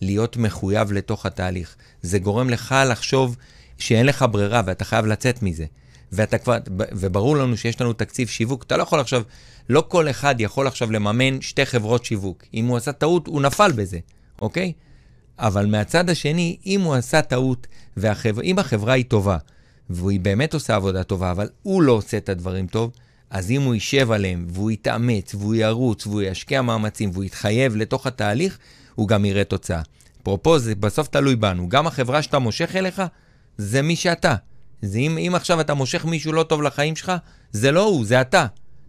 להיות מחויב לתוך התהליך. זה גורם לך לחשוב שאין לך ברירה ואתה חייב לצאת מזה. ואתה כבר, וברור לנו שיש לנו תקציב שיווק, אתה לא יכול עכשיו, לא כל אחד יכול עכשיו לממן שתי חברות שיווק. אם הוא עשה טעות, הוא נפל בזה, אוקיי? אבל מהצד השני, אם הוא עשה טעות, ואם החברה היא טובה, והיא באמת עושה עבודה טובה, אבל הוא לא עושה את הדברים טוב, אז אם הוא יישב עליהם, והוא יתאמץ, והוא ירוץ, והוא ישקיע מאמצים, והוא יתחייב לתוך התהליך, הוא גם יראה תוצאה. אפרופו, זה בסוף תלוי בנו. גם החברה שאתה מושך אליך, זה מי שאתה. זה אם, אם עכשיו אתה מושך מישהו לא טוב לחיים שלך, זה לא הוא, זה אתה.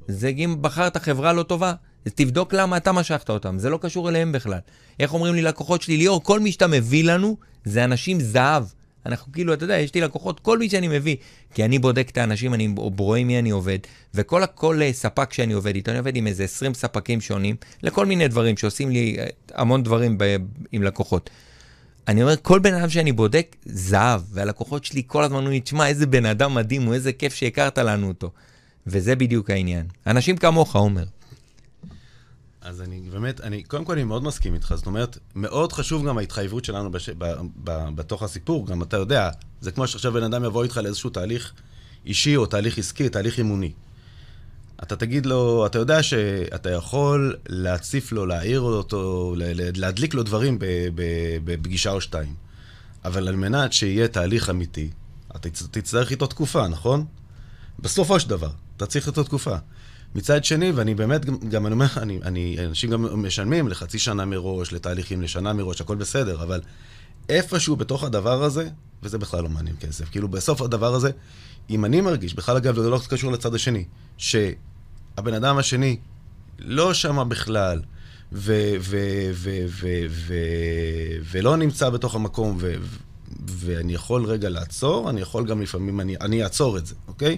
זה אם בחרת חברה לא טובה, תבדוק למה אתה משכת אותם, זה לא קשור אליהם בכלל. איך אומרים לי לקוחות שלי, ליאור, כל מי שאתה מביא לנו, זה אנשים זהב. אנחנו כאילו, אתה יודע, יש לי לקוחות, כל מי שאני מביא, כי אני בודק את האנשים, אני רואה מי אני עובד, וכל כל ספק שאני עובד איתו, אני עובד עם איזה 20 ספקים שונים, לכל מיני דברים שעושים לי המון דברים ב, עם לקוחות. אני אומר, כל בן אדם שאני בודק, זהב, והלקוחות שלי כל הזמן אומרים, תשמע, איזה בן אדם מדהים הוא, איזה כיף שהכרת לנו אותו. וזה בדיוק העניין. אנשים כמוך, עומר. אז אני באמת, אני, קודם כל אני מאוד מסכים איתך, זאת אומרת, מאוד חשוב גם ההתחייבות שלנו בש, ב, ב, בתוך הסיפור, גם אתה יודע, זה כמו שעכשיו בן אדם יבוא איתך לאיזשהו תהליך אישי או תהליך עסקי, תהליך אימוני. אתה תגיד לו, אתה יודע שאתה יכול להציף לו, להעיר אותו, להדליק לו דברים בפגישה או שתיים. אבל על מנת שיהיה תהליך אמיתי, אתה תצטרך איתו תקופה, נכון? בסופו של דבר, אתה צריך איתו תקופה. מצד שני, ואני באמת, גם, גם אני אומר, אני, אני, אנשים גם משלמים לחצי שנה מראש, לתהליכים לשנה מראש, הכל בסדר, אבל איפשהו בתוך הדבר הזה, וזה בכלל לא מעניין כסף, כאילו בסוף הדבר הזה, אם אני מרגיש, בכלל אגב, זה לא קשור לצד השני, שהבן אדם השני לא שמע בכלל, ו- ו- ו- ו- ו- ולא נמצא בתוך המקום, ו- ואני יכול רגע לעצור, אני יכול גם לפעמים, אני, אני אעצור את זה, אוקיי?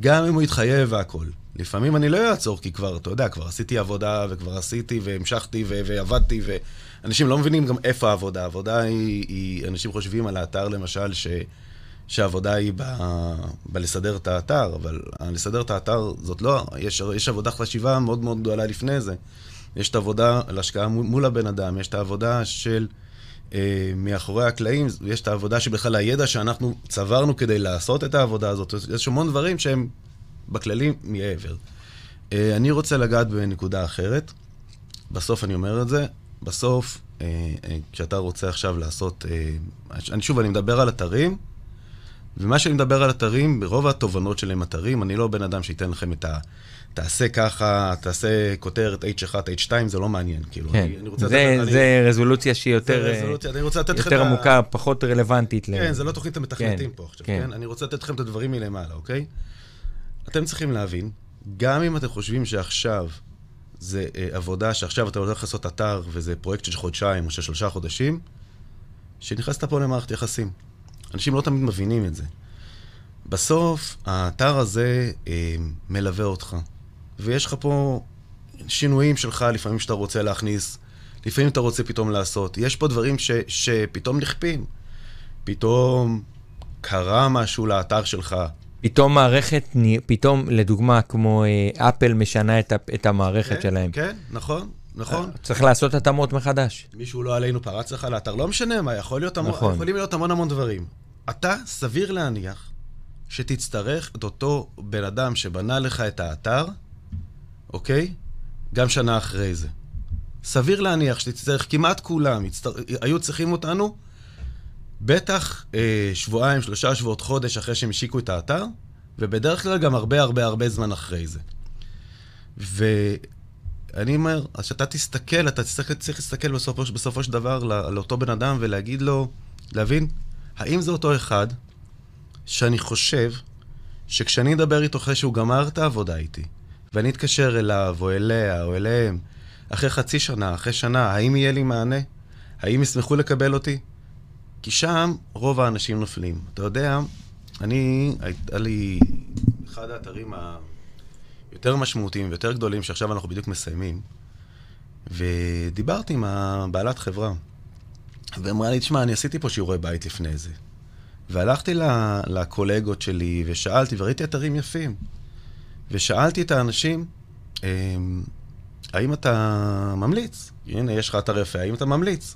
גם אם הוא יתחייב והכול. לפעמים אני לא אעצור, כי כבר, אתה יודע, כבר עשיתי עבודה, וכבר עשיתי, והמשכתי, ו- ועבדתי, ואנשים לא מבינים גם איפה העבודה. העבודה היא, היא, אנשים חושבים על האתר, למשל, ש... שהעבודה היא ב... בלסדר את האתר, אבל לסדר את האתר זאת לא, יש, יש עבודה חשיבה מאוד מאוד גדולה לפני זה. יש את העבודה על השקעה מול, מול הבן אדם, יש את העבודה של מאחורי הקלעים, יש את העבודה שבכלל הידע שאנחנו צברנו כדי לעשות את העבודה הזאת. יש המון דברים שהם בכללי מעבר. אה, אני רוצה לגעת בנקודה אחרת. בסוף אני אומר את זה, בסוף, אה, אה, כשאתה רוצה עכשיו לעשות, אה, אני שוב, אני מדבר על אתרים, ומה שאני מדבר על אתרים, ברוב התובנות שלהם אתרים, אני לא בן אדם שייתן לכם את ה... תעשה ככה, תעשה כותרת H1, H2, זה לא מעניין. כאילו, כן, אני, אני רוצה זה, לתת, זה אני, רזולוציה שהיא יותר, רזולוציה, אני רוצה לתת יותר עמוקה. פחות רלוונטית. כן, ל... זה לא תוכנית המתכנתים כן, פה עכשיו, כן. כן? אני רוצה לתת לכם את הדברים מלמעלה, אוקיי? אתם צריכים להבין, גם אם אתם חושבים שעכשיו זה אה, עבודה, שעכשיו אתה הולך לעשות אתר, וזה פרויקט של חודשיים או של שלושה חודשים, שנכנסת פה למערכת יחסים. אנשים לא תמיד מבינים את זה. בסוף, האתר הזה אה, מלווה אותך. ויש לך פה שינויים שלך, לפעמים שאתה רוצה להכניס, לפעמים אתה רוצה פתאום לעשות. יש פה דברים ש, שפתאום נכפים. פתאום קרה משהו לאתר שלך. פתאום מערכת, פתאום, לדוגמה, כמו אה, אפל משנה את, את המערכת כן, שלהם. כן, נכון, נכון. צריך לעשות התאמות מחדש. מישהו לא עלינו פרץ לך לאתר, לא משנה מה, יכול להיות המון, נכון. יכולים להיות המון המון דברים. אתה, סביר להניח שתצטרך את אותו בן אדם שבנה לך את האתר, אוקיי? גם שנה אחרי זה. סביר להניח שתצטרך, כמעט כולם יצטר... היו צריכים אותנו, בטח אה, שבועיים, שלושה שבועות, חודש אחרי שהם השיקו את האתר, ובדרך כלל גם הרבה הרבה הרבה זמן אחרי זה. ואני אומר, אז שאתה תסתכל, אתה צריך, צריך להסתכל בסופו, בסופו של דבר לא, לאותו בן אדם ולהגיד לו, להבין, האם זה אותו אחד שאני חושב שכשאני אדבר איתו אחרי שהוא גמר את העבודה איתי, ואני אתקשר אליו, או אליה, או אליהם, אחרי חצי שנה, אחרי שנה, האם יהיה לי מענה? האם ישמחו לקבל אותי? כי שם רוב האנשים נופלים. אתה יודע, אני, היה לי אחד האתרים היותר משמעותיים ויותר גדולים, שעכשיו אנחנו בדיוק מסיימים, ודיברתי עם הבעלת חברה, ואמרה לי, תשמע, אני עשיתי פה שיעורי בית לפני זה. והלכתי לקולגות שלי ושאלתי, וראיתי אתרים יפים. ושאלתי את האנשים, אמ, האם אתה ממליץ? הנה, יש לך אתר יפה, האם אתה ממליץ?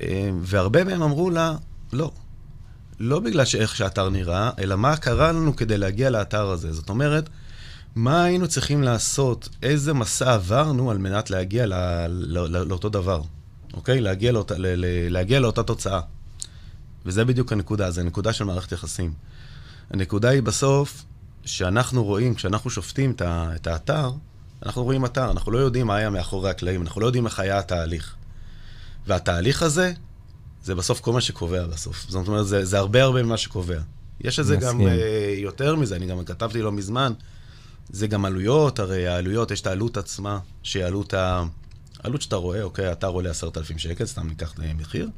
אמ, והרבה מהם אמרו לה, לא. לא בגלל שאיך שהאתר נראה, אלא מה קרה לנו כדי להגיע לאתר הזה. זאת אומרת, מה היינו צריכים לעשות, איזה מסע עברנו על מנת להגיע לא, לא, לא, לאותו דבר, אוקיי? להגיע, לאות, ל, ל, להגיע לאותה תוצאה. וזה בדיוק הנקודה, זה הנקודה של מערכת יחסים. הנקודה היא בסוף, שאנחנו רואים, כשאנחנו שופטים את האתר, אנחנו רואים אתר, אנחנו לא יודעים מה היה מאחורי הקלעים, אנחנו לא יודעים איך היה התהליך. והתהליך הזה, זה בסוף כל מה שקובע בסוף. זאת אומרת, זה, זה הרבה הרבה ממה שקובע. יש לזה גם uh, יותר מזה, אני גם כתבתי לא מזמן, זה גם עלויות, הרי העלויות, יש את העלות עצמה, שהיא עלות ה... עלות שאתה רואה, אוקיי, האתר עולה עשרת אלפים שקל, סתם ניקח מחיר.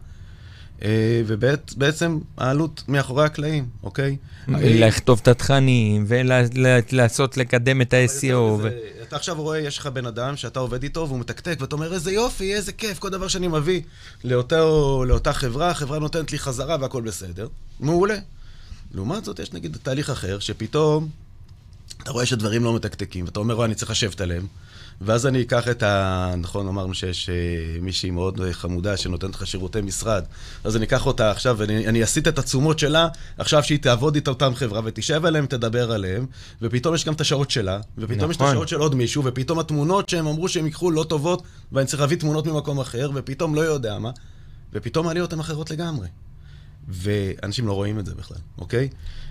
אה, ובעצם העלות מאחורי הקלעים, אוקיי? לכתוב את התכנים ולעשות, לקדם את ה-SEO. אתה עכשיו רואה, יש לך בן אדם שאתה עובד איתו והוא מתקתק, ואתה אומר, איזה יופי, איזה כיף, כל דבר שאני מביא לאותה חברה, החברה נותנת לי חזרה והכל בסדר. מעולה. לעומת זאת, יש נגיד תהליך אחר, שפתאום אתה רואה שדברים לא מתקתקים, ואתה אומר, אני צריך לשבת עליהם. ואז אני אקח את ה... נכון, אמרנו שיש uh, מישהי מאוד חמודה שנותנת לך שירותי משרד. אז אני אקח אותה עכשיו ואני אסיט את התשומות שלה, עכשיו שהיא תעבוד איתה אותם חברה ותשב עליהם, תדבר עליהם, ופתאום יש גם את השעות שלה, ופתאום נכון. יש את נכון. השעות של עוד מישהו, ופתאום התמונות שהם אמרו שהם ייקחו לא טובות, ואני צריך להביא תמונות ממקום אחר, ופתאום לא יודע מה, ופתאום העליות הן אחרות לגמרי. ואנשים לא רואים את זה בכלל, אוקיי?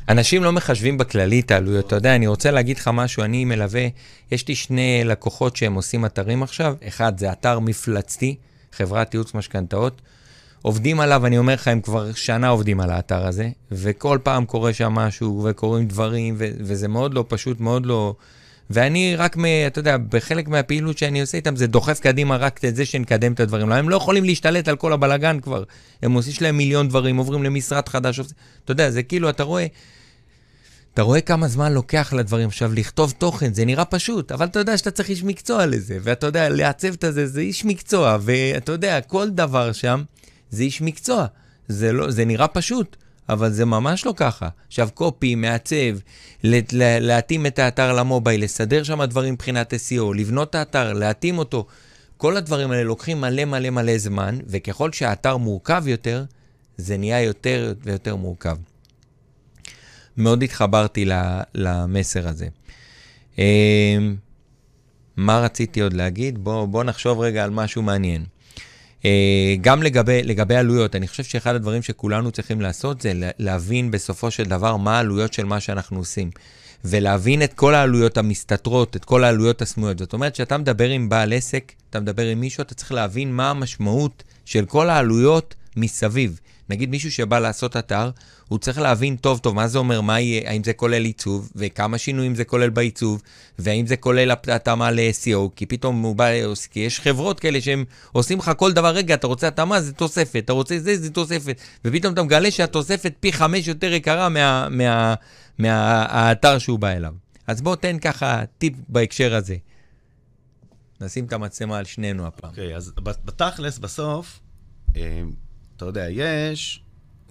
אנשים לא מחשבים בכללי את העלויות. אתה יודע, אני רוצה להגיד לך משהו, אני מלווה, יש לי שני לקוחות שהם עושים אתרים עכשיו. אחד זה אתר מפלצתי, חברת ייעוץ משכנתאות. עובדים עליו, אני אומר לך, הם כבר שנה עובדים על האתר הזה, וכל פעם קורה שם משהו, וקורים דברים, ו- וזה מאוד לא פשוט, מאוד לא... ואני רק, מ, אתה יודע, בחלק מהפעילות שאני עושה איתם, זה דוחף קדימה רק את זה שנקדם את הדברים. הם לא יכולים להשתלט על כל הבלגן כבר. הם עושים, להם מיליון דברים, עוברים למשרד חדש. אתה יודע, זה כאילו, אתה רואה... אתה רואה כמה זמן לוקח לדברים. עכשיו, לכתוב תוכן, זה נראה פשוט, אבל אתה יודע שאתה צריך איש מקצוע לזה, ואתה יודע, לעצב את זה, זה איש מקצוע, ואתה יודע, כל דבר שם זה איש מקצוע. זה, לא, זה נראה פשוט, אבל זה ממש לא ככה. עכשיו, קופי, מעצב, להתאים את האתר למובייל, לסדר שם דברים מבחינת SEO, לבנות את האתר, להתאים אותו. כל הדברים האלה לוקחים מלא מלא מלא זמן, וככל שהאתר מורכב יותר, זה נהיה יותר ויותר מורכב. מאוד התחברתי למסר הזה. אמ, מה רציתי עוד להגיד? בואו בוא נחשוב רגע על משהו מעניין. אה, גם לגבי, לגבי עלויות, אני חושב שאחד הדברים שכולנו צריכים לעשות זה להבין בסופו של דבר מה העלויות של מה שאנחנו עושים. ולהבין את כל העלויות המסתתרות, את כל העלויות הסמויות. זאת אומרת, כשאתה מדבר עם בעל עסק, אתה מדבר עם מישהו, אתה צריך להבין מה המשמעות של כל העלויות מסביב. נגיד מישהו שבא לעשות אתר, הוא צריך להבין טוב טוב מה זה אומר, מה יהיה, האם זה כולל עיצוב, וכמה שינויים זה כולל בעיצוב, והאם זה כולל התאמה ל-SEO, כי פתאום הוא בא, כי יש חברות כאלה שהם עושים לך כל דבר, רגע, אתה רוצה התאמה, זה תוספת, אתה רוצה זה, זה תוספת, ופתאום אתה מגלה שהתוספת פי חמש יותר יקרה מה, מה, מהאתר מה, שהוא בא אליו. אז בוא תן ככה טיפ בהקשר הזה. נשים את המצלמה על שנינו הפעם. אוקיי, okay, אז בתכלס, בסוף, אה, אתה יודע, יש,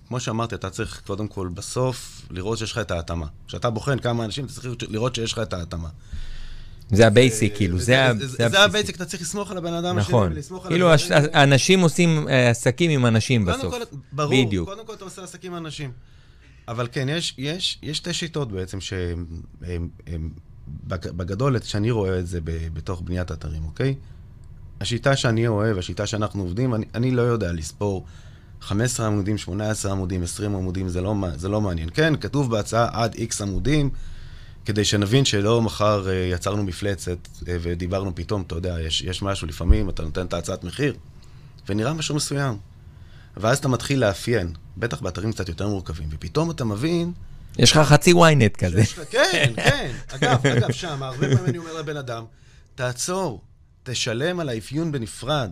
כמו שאמרתי, אתה צריך קודם כל בסוף לראות שיש לך את ההתאמה. כשאתה בוחן כמה אנשים, אתה צריך לראות שיש לך את ההתאמה. זה ה basic, אה, כאילו, זה הבסיסי. זה ה basic, אתה צריך לסמוך על הבן אדם השני נכון. ולסמוך על... כאילו, אנשים עושים אה, עסקים עם אנשים בסוף. ברור. קודם כל אתה עושה עסקים עם אנשים. אבל כן, יש, שתי שיטות בעצם שבגדול, שאני רואה את זה בתוך בניית אתרים, אוקיי? השיטה שאני אוהב, השיטה שאנחנו עובדים, אני לא יודע לספור 15 עמודים, 18 עמודים, 20 עמודים, זה לא, זה לא מעניין. כן, כתוב בהצעה עד איקס עמודים, כדי שנבין שלא מחר uh, יצרנו מפלצת uh, ודיברנו פתאום, אתה יודע, יש, יש משהו, לפעמים אתה נותן את ההצעת מחיר, ונראה משהו מסוים. ואז אתה מתחיל לאפיין, בטח באתרים קצת יותר מורכבים, ופתאום אתה מבין... יש לך חצי ynet כזה. לך, כן, כן. אגב, אגב, שם, הרבה פעמים אני אומר לבן אדם, תעצור, תשלם על האפיון בנפרד.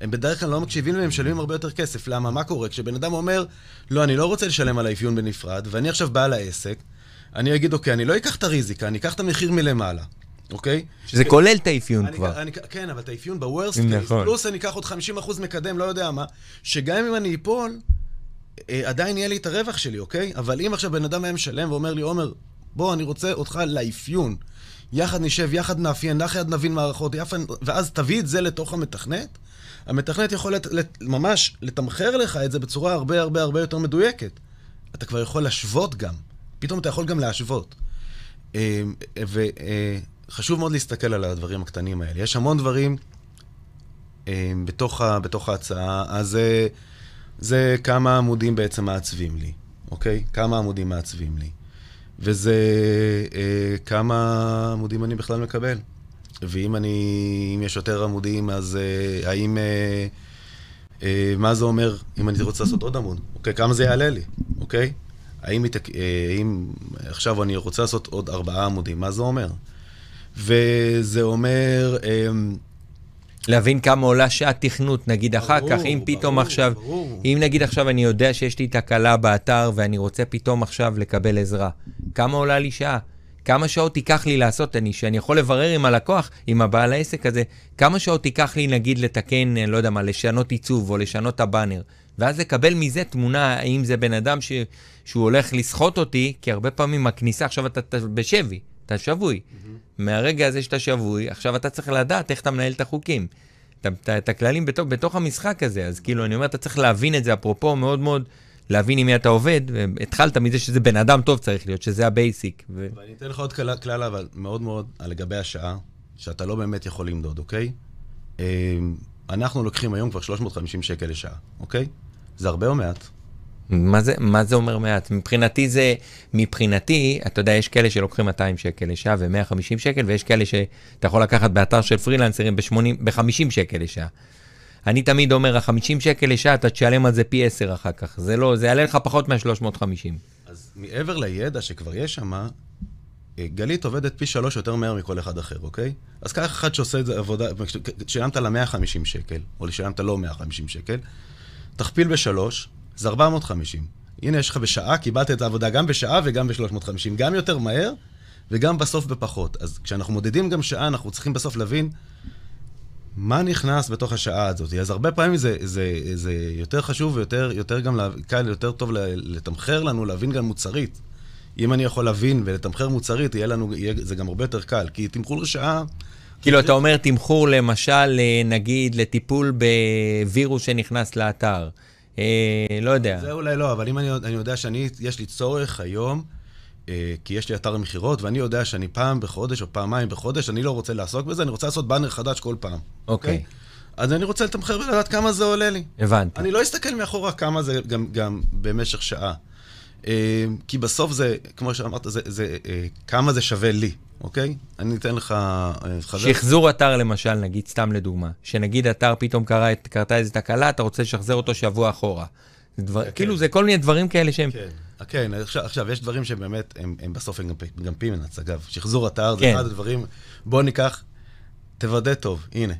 הם בדרך כלל לא מקשיבים והם משלמים הרבה יותר כסף. למה? מה קורה? כשבן אדם אומר, לא, אני לא רוצה לשלם על האפיון בנפרד, ואני עכשיו בעל העסק, אני אגיד, אוקיי, אני לא אקח את הריזיקה, אני אקח את המחיר מלמעלה, אוקיי? שזה כולל את האפיון אני, כבר. אני, כן, אבל את האפיון ב-worst case, נכון. פלוס אני אקח עוד 50% מקדם, לא יודע מה, שגם אם אני אפול, אה, עדיין יהיה לי את הרווח שלי, אוקיי? אבל אם עכשיו בן אדם היה משלם ואומר לי, עומר, בוא, אני רוצה אותך לאפיון. יחד נשב, יחד נאפיין, יחד נבין מערכות, יחד, ואז תביא את זה לתוך המתכנת, המתכנת יכול לת, לת, ממש לתמחר לך את זה בצורה הרבה הרבה הרבה יותר מדויקת. אתה כבר יכול להשוות גם. פתאום אתה יכול גם להשוות. אה, וחשוב מאוד להסתכל על הדברים הקטנים האלה. יש המון דברים אה, בתוך, ה, בתוך ההצעה, אז זה, כמה עמודים בעצם מעצבים לי, אוקיי? כמה עמודים מעצבים לי. וזה אה, כמה עמודים אני בכלל מקבל. ואם אני, אם יש יותר עמודים, אז אה, האם, אה, אה, מה זה אומר אם אני רוצה לעשות עוד עמוד? אוקיי, כמה זה יעלה לי, אוקיי? האם, אה, האם עכשיו אני רוצה לעשות עוד ארבעה עמודים, מה זה אומר? וזה אומר... אה, להבין כמה עולה שעת תכנות, נגיד ברור, אחר כך, אם פתאום ברור, עכשיו, ברור. אם נגיד עכשיו אני יודע שיש לי תקלה באתר ואני רוצה פתאום עכשיו לקבל עזרה, כמה עולה לי שעה? כמה שעות ייקח לי לעשות, אני, שאני יכול לברר עם הלקוח, עם הבעל העסק הזה, כמה שעות ייקח לי נגיד לתקן, לא יודע מה, לשנות עיצוב או לשנות את הבאנר, ואז לקבל מזה תמונה, האם זה בן אדם ש, שהוא הולך לסחוט אותי, כי הרבה פעמים הכניסה, עכשיו אתה, אתה בשבי, אתה שבוי. Mm-hmm. מהרגע הזה שאתה שבוי, עכשיו אתה צריך לדעת איך אתה מנהל את החוקים. את הכללים בתוך, בתוך המשחק הזה, אז כאילו, אני אומר, אתה צריך להבין את זה, אפרופו מאוד מאוד, להבין עם מי אתה עובד, התחלת מזה שזה בן אדם טוב צריך להיות, שזה ה basic. ו... ואני אתן לך עוד כלל, כלל, אבל מאוד מאוד, לגבי השעה, שאתה לא באמת יכול למדוד, אוקיי? אמ, אנחנו לוקחים היום כבר 350 שקל לשעה, אוקיי? זה הרבה או מעט? מה זה, מה זה אומר מעט? מבחינתי זה, מבחינתי, אתה יודע, יש כאלה שלוקחים 200 שקל לשעה ו-150 שקל, ויש כאלה שאתה יכול לקחת באתר של פרילנסרים ב-50 שקל לשעה. אני תמיד אומר, ה-50 שקל לשעה, אתה תשלם על זה פי 10 אחר כך. זה לא, זה יעלה לך פחות מה-350. אז מעבר לידע שכבר יש שם, אה, גלית עובדת פי שלוש יותר מהר מכל אחד אחר, אוקיי? אז קח אחד שעושה את זה עבודה, שילמת לה 150 שקל, או שילמת לו 150 שקל, תכפיל בשלוש, זה 450. הנה, יש לך בשעה, קיבלת את העבודה גם בשעה וגם ב-350, גם יותר מהר וגם בסוף בפחות. אז כשאנחנו מודדים גם שעה, אנחנו צריכים בסוף להבין מה נכנס בתוך השעה הזאת. אז הרבה פעמים זה, זה, זה יותר חשוב ויותר יותר גם קל, יותר טוב לתמחר לנו, להבין גם מוצרית. אם אני יכול להבין ולתמחר מוצרית, יהיה לנו, יהיה, זה גם הרבה יותר קל. כי תמחור לשעה... כאילו, אתה אומר תמחור למשל, אה, נגיד, לטיפול בווירוס שנכנס לאתר. אה, לא יודע. זה אולי לא, אבל אם אני, אני יודע שאני, יש לי צורך היום, כי יש לי אתר מכירות, ואני יודע שאני פעם בחודש או פעמיים בחודש, אני לא רוצה לעסוק בזה, אני רוצה לעשות באנר חדש כל פעם. אוקיי. Okay. אוקיי? Okay? אז אני רוצה לתמחר ולדעת כמה זה עולה לי. הבנתי. אני לא אסתכל מאחורה כמה זה גם, גם במשך שעה. אה, כי בסוף זה, כמו שאמרת, זה, זה, אה, כמה זה שווה לי, אוקיי? אני אתן לך חבר. שחזור אתר למשל, נגיד, סתם לדוגמה, שנגיד אתר פתאום קרה, קרתה איזו תקלה, אתה רוצה לשחזר אותו שבוע אחורה. דבר, כן. כאילו, זה כל מיני דברים כאלה שהם... כן, כן עכשיו, עכשיו, יש דברים שבאמת, הם, הם בסוף הם גם, גם פימנץ, אגב. שחזור אתר כן. זה אחד הדברים, בוא ניקח, תוודא טוב, הנה,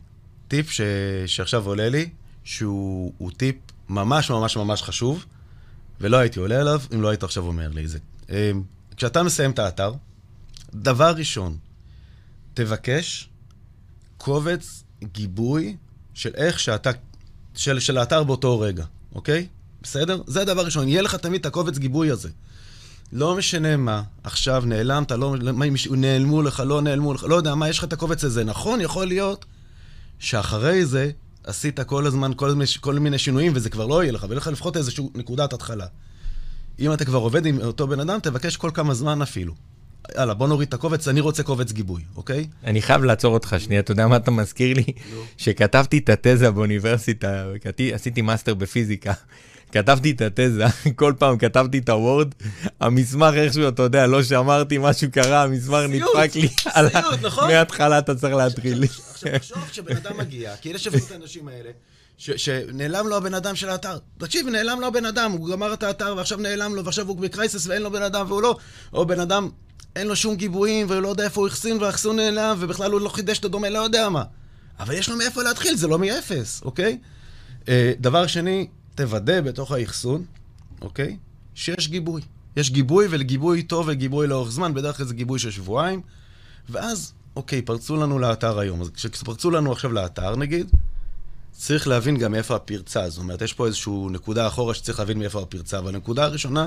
טיפ ש, שעכשיו עולה לי, שהוא טיפ ממש ממש ממש חשוב, ולא הייתי עולה עליו אם לא היית עכשיו אומר לי את זה. אמ, כשאתה מסיים את האתר, דבר ראשון, תבקש קובץ גיבוי של איך שאתה, של, של האתר באותו רגע, אוקיי? בסדר? זה הדבר ראשון, יהיה לך תמיד את הקובץ גיבוי הזה. לא משנה מה, עכשיו נעלמת, לא, מה, נעלמו לך, לא נעלמו לך, לא יודע מה, יש לך את הקובץ הזה. נכון, יכול להיות שאחרי זה עשית כל הזמן כל, כל מיני שינויים וזה כבר לא יהיה לך, ויהיה לך לפחות איזושהי נקודת התחלה. אם אתה כבר עובד עם אותו בן אדם, תבקש כל כמה זמן אפילו. יאללה, בוא נוריד את הקובץ, אני רוצה קובץ גיבוי, אוקיי? אני חייב לעצור אותך שנייה, אתה יודע מה אתה מזכיר לי? שכתבתי את התזה באוניברסיטה, עשיתי מאסטר בפיזיקה. כתבתי את התזה, כל פעם כתבתי את הוורד, המסמך איכשהו, אתה יודע, לא שמרתי, משהו קרה, המסמך נדפק לי. סיוט, נכון? מההתחלה אתה צריך להתחיל. עכשיו, תחשוב כשבן אדם מגיע, כי אלה שווים את האנשים האלה, שנעלם לו הבן אדם של האתר. תקשיב, נעלם לו הבן אדם, הוא גמר את האתר ועכשיו נעלם לו, ועכשיו הוא בקרייסס ואין לו בן אדם והוא לא, או בן אדם, אין לו שום גיבויים והוא לא יודע איפה הוא החסין והאחסון נעלם ובכלל הוא לא חידש את הדומה, לא יודע מה. אבל יש לו מאיפה להתחיל, זה לא מאפס, אוקיי? אה, דבר שני, תוודא בתוך האחסון, אוקיי? שיש גיבוי. יש גיבוי ולגיבוי טוב וגיבוי לאורך זמן, בדרך כלל זה גיבוי של שבועיים, ואז, אוקיי, פרצו לנו לאתר היום. אז כשפרצו לנו עכשיו לאתר, נגיד, צריך להבין גם מאיפה הפרצה. זאת אומרת, יש פה איזושהי נקודה אחורה שצריך להבין מאיפה הפרצה. והנקודה הראשונה,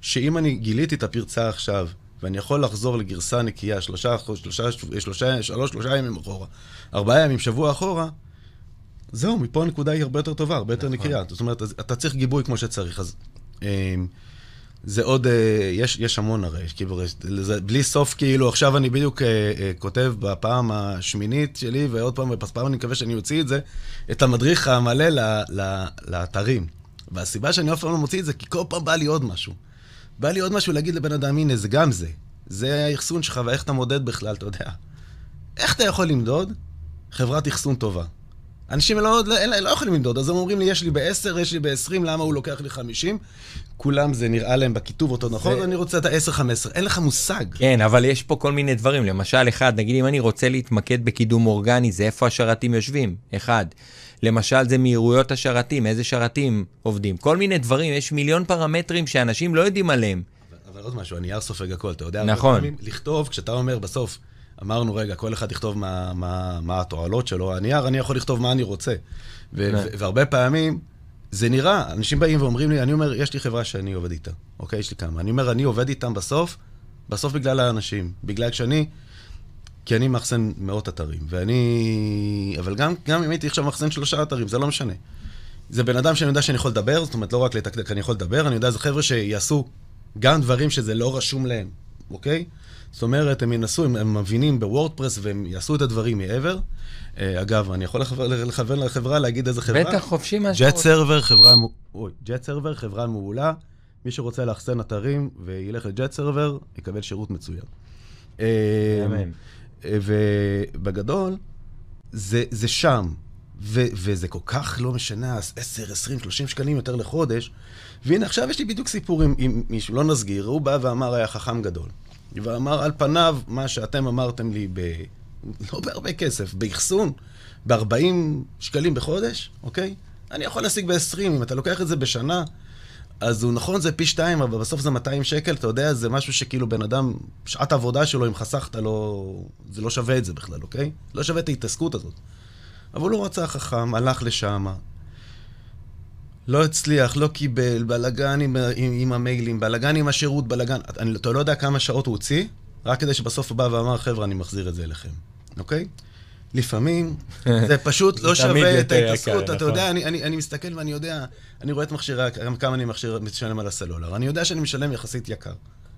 שאם אני גיליתי את הפרצה עכשיו, ואני יכול לחזור לגרסה נקייה שלושה, שלושה, שלושה, שלוש, שלושה ימים אחורה, ארבעה ימים, שבוע אחורה, זהו, מפה הנקודה היא הרבה יותר טובה, הרבה יותר נכון. נקייה. זאת אומרת, אתה צריך גיבוי כמו שצריך. אז אמ, זה עוד, אה, יש, יש המון הרי, כאילו, זה בלי סוף, כאילו, עכשיו אני בדיוק אה, אה, כותב בפעם השמינית שלי, ועוד פעם, בפעם אני מקווה שאני אוציא את זה, את המדריך המלא ל, ל, לאתרים. והסיבה שאני אף פעם לא מוציא את זה, כי כל פעם בא לי עוד משהו. בא לי עוד משהו להגיד לבן אדם, הנה, זה גם זה. זה האחסון שלך, ואיך אתה מודד בכלל, אתה יודע. איך אתה יכול למדוד חברת אחסון טובה? אנשים לא, לא, לא יכולים למדוד, אז הם אומרים לי, יש לי ב-10, יש לי ב-20, למה הוא לוקח לי 50? כולם זה נראה להם בכיתוב אותו נכון, ואני רוצה את ה-10-15, אין לך מושג. כן, אבל יש פה כל מיני דברים. למשל, אחד, נגיד אם אני רוצה להתמקד בקידום אורגני, זה איפה השרתים יושבים, אחד. למשל, זה מהירויות השרתים, איזה שרתים עובדים. כל מיני דברים, יש מיליון פרמטרים שאנשים לא יודעים עליהם. אבל, אבל עוד משהו, הנייר סופג הכל, אתה יודע? נכון. לכתוב, כשאתה אומר בסוף, אמרנו, רגע, כל אחד יכתוב מה, מה, מה התועלות שלו. הנייר, אני יכול לכתוב מה אני רוצה. ו- ו- והרבה פעמים, זה נראה, אנשים באים ואומרים לי, אני אומר, יש לי חברה שאני עובד איתה, אוקיי? יש לי כמה. אני אומר, אני עובד איתם בסוף, בסוף בגלל האנשים. בגלל שאני, כי אני מאחסן מאות אתרים. ואני... אבל גם, גם אם הייתי עכשיו מאחסן שלושה אתרים, זה לא משנה. זה בן אדם שאני יודע שאני יכול לדבר, זאת אומרת, לא רק לתקתק, אני יכול לדבר, אני יודע, זה חבר'ה שיעשו גם דברים שזה לא רשום להם, אוקיי? זאת אומרת, הם ינסו, הם, הם מבינים בוורדפרס והם יעשו את הדברים מעבר. אה, אגב, אני יכול לכוון לחברה, להגיד איזה חברה. בטח, חופשי מה שאתה רוצה. ג'ט סרבר, חברה, אוי, Jet Server, חברה מעולה. מי שרוצה לאחסן אתרים וילך ל Jet Server, יקבל שירות מצוין. אה, אמן. אה, ובגדול, זה, זה שם. ו- וזה כל כך לא משנה, 10, 20, 30 שקלים יותר לחודש. והנה, עכשיו יש לי בדיוק סיפור עם, עם מישהו, לא נסגיר, הוא בא ואמר, היה חכם גדול. ואמר, על פניו, מה שאתם אמרתם לי ב... לא בהרבה כסף, באחסון, ב-40 שקלים בחודש, אוקיי? אני יכול להשיג ב-20, אם אתה לוקח את זה בשנה, אז הוא נכון, זה פי שתיים, אבל בסוף זה 200 שקל, אתה יודע, זה משהו שכאילו בן אדם, שעת העבודה שלו, אם חסכת לו, זה לא שווה את זה בכלל, אוקיי? לא שווה את ההתעסקות הזאת. אבל הוא רצה חכם, הלך לשם, לא הצליח, לא קיבל, בלאגן עם, עם, עם המיילים, בלאגן עם השירות, בלאגן... אתה לא יודע כמה שעות הוא הוציא, רק כדי שבסוף הוא בא ואמר, חבר'ה, אני מחזיר את זה אליכם, אוקיי? לפעמים זה פשוט לא שווה את ההתעסקות. אתה נכון. יודע, אני, אני, אני מסתכל ואני יודע, אני רואה את מכשירי, כמה אני מכשיר, משלם על הסלולר. אני יודע שאני משלם יחסית יקר.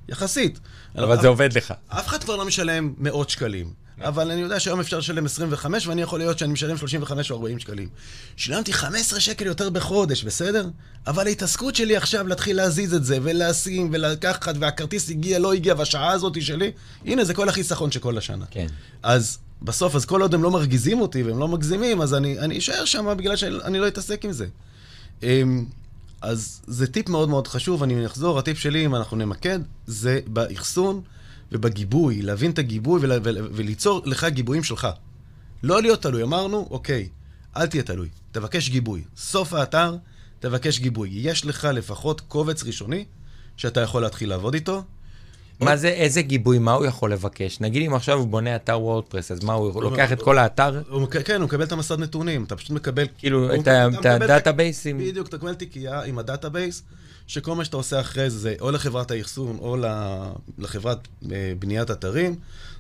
יחסית. אבל זה עובד לך. אף אחד כבר לא משלם מאות שקלים. אבל אני יודע שהיום אפשר לשלם 25, ואני יכול להיות שאני משלם 35 או 40 שקלים. שילמתי 15 שקל יותר בחודש, בסדר? אבל ההתעסקות שלי עכשיו להתחיל להזיז את זה, ולשים, ולקחת, והכרטיס הגיע, לא הגיע, והשעה הזאת שלי, הנה, זה כל החיסכון של כל השנה. כן. אז בסוף, אז כל עוד הם לא מרגיזים אותי והם לא מגזימים, אז אני, אני אשאר שם בגלל שאני לא אתעסק עם זה. אמ, אז זה טיפ מאוד מאוד חשוב, אני אחזור, הטיפ שלי, אם אנחנו נמקד, זה באחסון ובגיבוי, להבין את הגיבוי ול, ול, וליצור לך גיבויים שלך. לא להיות תלוי, אמרנו, אוקיי, אל תהיה תלוי, תבקש גיבוי. סוף האתר, תבקש גיבוי. יש לך לפחות קובץ ראשוני שאתה יכול להתחיל לעבוד איתו, מה זה, איזה גיבוי, מה הוא יכול לבקש? נגיד אם עכשיו הוא בונה אתר וורדפרס, אז מה, הוא לוקח את כל האתר? כן, הוא מקבל את המסד נתונים, אתה פשוט מקבל... כאילו, את הדאטאבייסים. בדיוק, אתה מקבל תיקייה עם ה database, שכל מה שאתה עושה אחרי זה, או לחברת האחסון, או לחברת אה, בניית אתרים,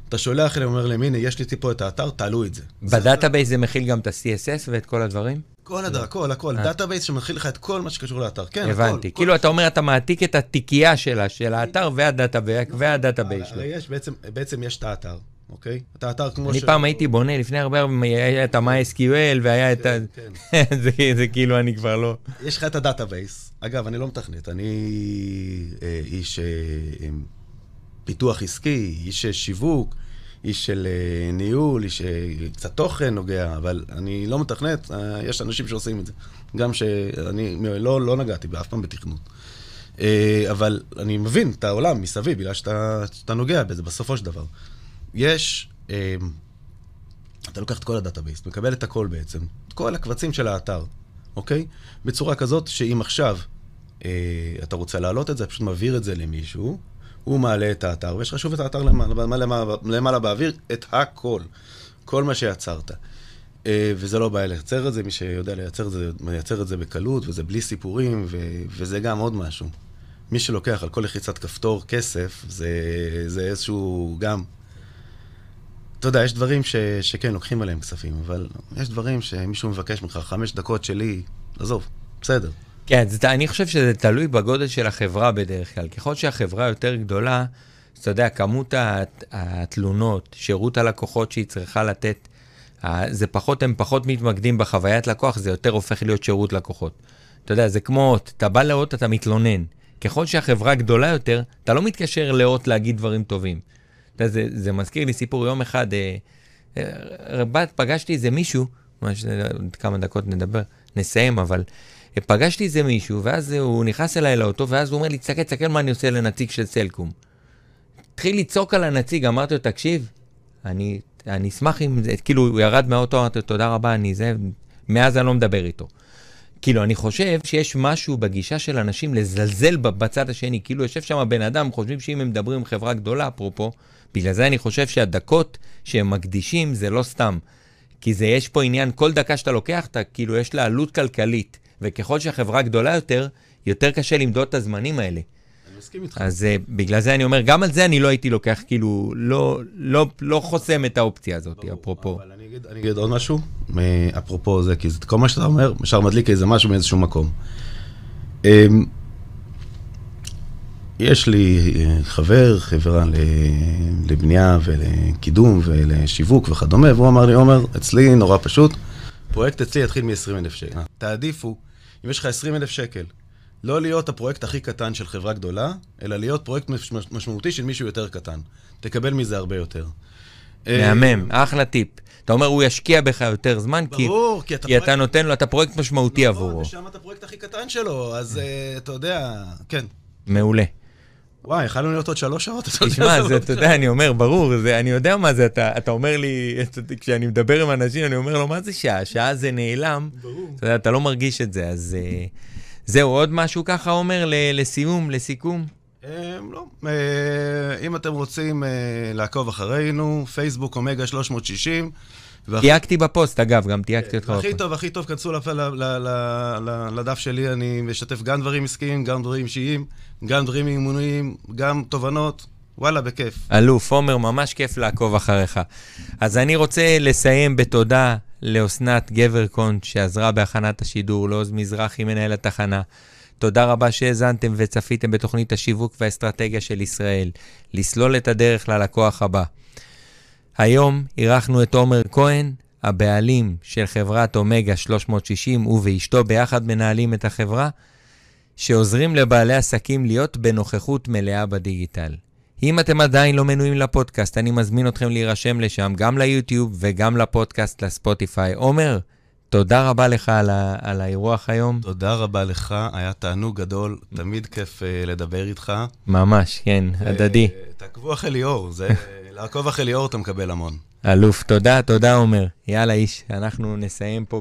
אתה שולח אליהם, אומר להם, הנה, יש לי פה את האתר, תעלו את זה. ב database זה מכיל גם את ה-CSS ואת כל הדברים? כל הדב, הכל, הכל. database שמכיל לך את כל מה שקשור לאתר. כן, הבנתי. כאילו, אתה אומר, אתה מעתיק את התיקייה שלה, של האתר וה database שלו. יש, בעצם יש את האתר. אוקיי? את האתר כמו ש... אני פעם הייתי בונה, לפני הרבה הרבה, היה את ה-MySQL והיה את ה... כן, כן. זה כאילו, אני כבר לא... יש לך את ה database. אגב, אני לא מתכנת, אני אה, איש אה, פיתוח עסקי, איש שיווק. איש של אה, ניהול, איש שקצת תוכן נוגע, אבל אני לא מתכנת, אה, יש אנשים שעושים את זה. גם שאני לא, לא נגעתי באף פעם בתכנות. אה, אבל אני מבין את העולם מסביב, בגלל שאתה, שאתה נוגע בזה בסופו של דבר. יש, אתה לוקח את כל ה database, מקבל את הכל בעצם, את כל הקבצים של האתר, אוקיי? בצורה כזאת שאם עכשיו אתה רוצה להעלות את זה, פשוט מעביר את זה למישהו, הוא מעלה את האתר, ויש לך שוב את האתר למעלה, למעלה, למעלה באוויר, את הכל, כל מה שיצרת. אה, וזה לא בעיה לייצר את זה, מי שיודע לייצר את זה, מייצר את זה בקלות, וזה בלי סיפורים, ו- וזה גם עוד משהו. מי שלוקח על כל לחיצת כפתור כסף, זה, זה איזשהו גם... אתה יודע, יש דברים ש, שכן, לוקחים עליהם כספים, אבל יש דברים שמישהו מבקש ממך, חמש דקות שלי, עזוב, בסדר. כן, זה, אני חושב שזה תלוי בגודל של החברה בדרך כלל. ככל שהחברה יותר גדולה, אתה יודע, כמות התלונות, שירות הלקוחות שהיא צריכה לתת, זה פחות, הם פחות מתמקדים בחוויית לקוח, זה יותר הופך להיות שירות לקוחות. אתה יודע, זה כמו אות, אתה בא לאות, אתה מתלונן. ככל שהחברה גדולה יותר, אתה לא מתקשר לאות להגיד דברים טובים. אתה יודע, זה, זה מזכיר לי סיפור, יום אחד, אה, אה, פגשתי איזה מישהו, ממש כמה דקות נדבר, נסיים, אבל פגשתי איזה מישהו, ואז הוא נכנס אליי לאוטו, ואז הוא אומר לי, תסתכל, תסתכל מה אני עושה לנציג של סלקום. התחיל לצעוק על הנציג, אמרתי לו, תקשיב, אני, אני אשמח אם זה, כאילו, הוא ירד מהאוטו, אמרתי לו, תודה רבה, אני זה, מאז אני לא מדבר איתו. כאילו, אני חושב שיש משהו בגישה של אנשים לזלזל בצד השני. כאילו, יושב שם בן אדם, חושבים שאם הם מדברים עם חברה גדולה, אפרופו, בגלל זה אני חושב שהדקות שהם מקדישים זה לא סתם. כי זה, יש פה עניין, כל דקה שאתה לוקח, אתה, כאילו, יש לה עלות כלכלית. וככל שהחברה גדולה יותר, יותר קשה למדוד את הזמנים האלה. מסכים איתך. אז uh, בגלל זה אני אומר, גם על זה אני לא הייתי לוקח, כאילו, לא, לא, לא חוסם את האופציה הזאת, ברור, אפרופו. אבל אני אגיד, אני אגיד עוד משהו, אפרופו זה, כי זה, כל מה שאתה אומר, ישר מדליק איזה משהו מאיזשהו מקום. Um, יש לי אה, חבר, חברה לבנייה ולקידום ולשיווק וכדומה, והוא אמר לי, עומר, אצלי נורא פשוט, פרויקט אצלי יתחיל מ-20,000 שקל. תעדיפו אם יש לך 20 אלף שקל, לא להיות הפרויקט הכי קטן של חברה גדולה, אלא להיות פרויקט משמעותי של מישהו יותר קטן. תקבל מזה הרבה יותר. מהמם, אחלה טיפ. אתה אומר, הוא ישקיע בך יותר זמן, ברור, כי, כי, אתה, כי פרויקט... אתה נותן לו, אתה פרויקט משמעותי נכון, עבורו. ושם אתה הפרויקט הכי קטן שלו, אז uh, אתה יודע, כן. מעולה. וואי, יכלנו להיות עוד שלוש שעות, אתה יודע. תשמע, זה, אתה יודע, אני אומר, ברור, זה, אני יודע מה זה, אתה, אתה אומר לי, כשאני מדבר עם אנשים, אני אומר לו, מה זה שעה? שעה זה נעלם. ברור. אתה יודע, אתה לא מרגיש את זה, אז... אה, זהו, עוד משהו ככה, עומר, ל- לסיום, לסיכום? אה, לא. אה, אם אתם רוצים אה, לעקוב אחרינו, פייסבוק אומגה 360. והכי- תייגתי בפוסט, אגב, גם תייגתי אותך הכי. טוב, הכי טוב, כנסו לדף שלי, אני משתף גם דברים עסקיים, גם דברים אישיים, גם דברים אימוניים, גם תובנות. וואלה, בכיף. אלוף, עומר, ממש כיף לעקוב אחריך. אז אני רוצה לסיים בתודה לאסנת גברקון, שעזרה בהכנת השידור, לעוז מזרחי, מנהל התחנה. תודה רבה שהאזנתם וצפיתם בתוכנית השיווק והאסטרטגיה של ישראל, לסלול את הדרך ללקוח הבא. היום אירחנו את עומר כהן, הבעלים של חברת אומגה 360, הוא ואשתו ביחד מנהלים את החברה, שעוזרים לבעלי עסקים להיות בנוכחות מלאה בדיגיטל. אם אתם עדיין לא מנויים לפודקאסט, אני מזמין אתכם להירשם לשם, גם ליוטיוב וגם לפודקאסט לספוטיפיי. עומר, תודה רבה לך על, ה- על האירוח היום. תודה רבה לך, היה תענוג גדול, תמיד כיף אה, לדבר איתך. ממש, כן, הדדי. אה, תעקבו אחרי ליאור, זה... לעקוב אחרי ליאור אתה מקבל המון. אלוף, תודה, תודה עומר. יאללה איש, אנחנו נסיים פה.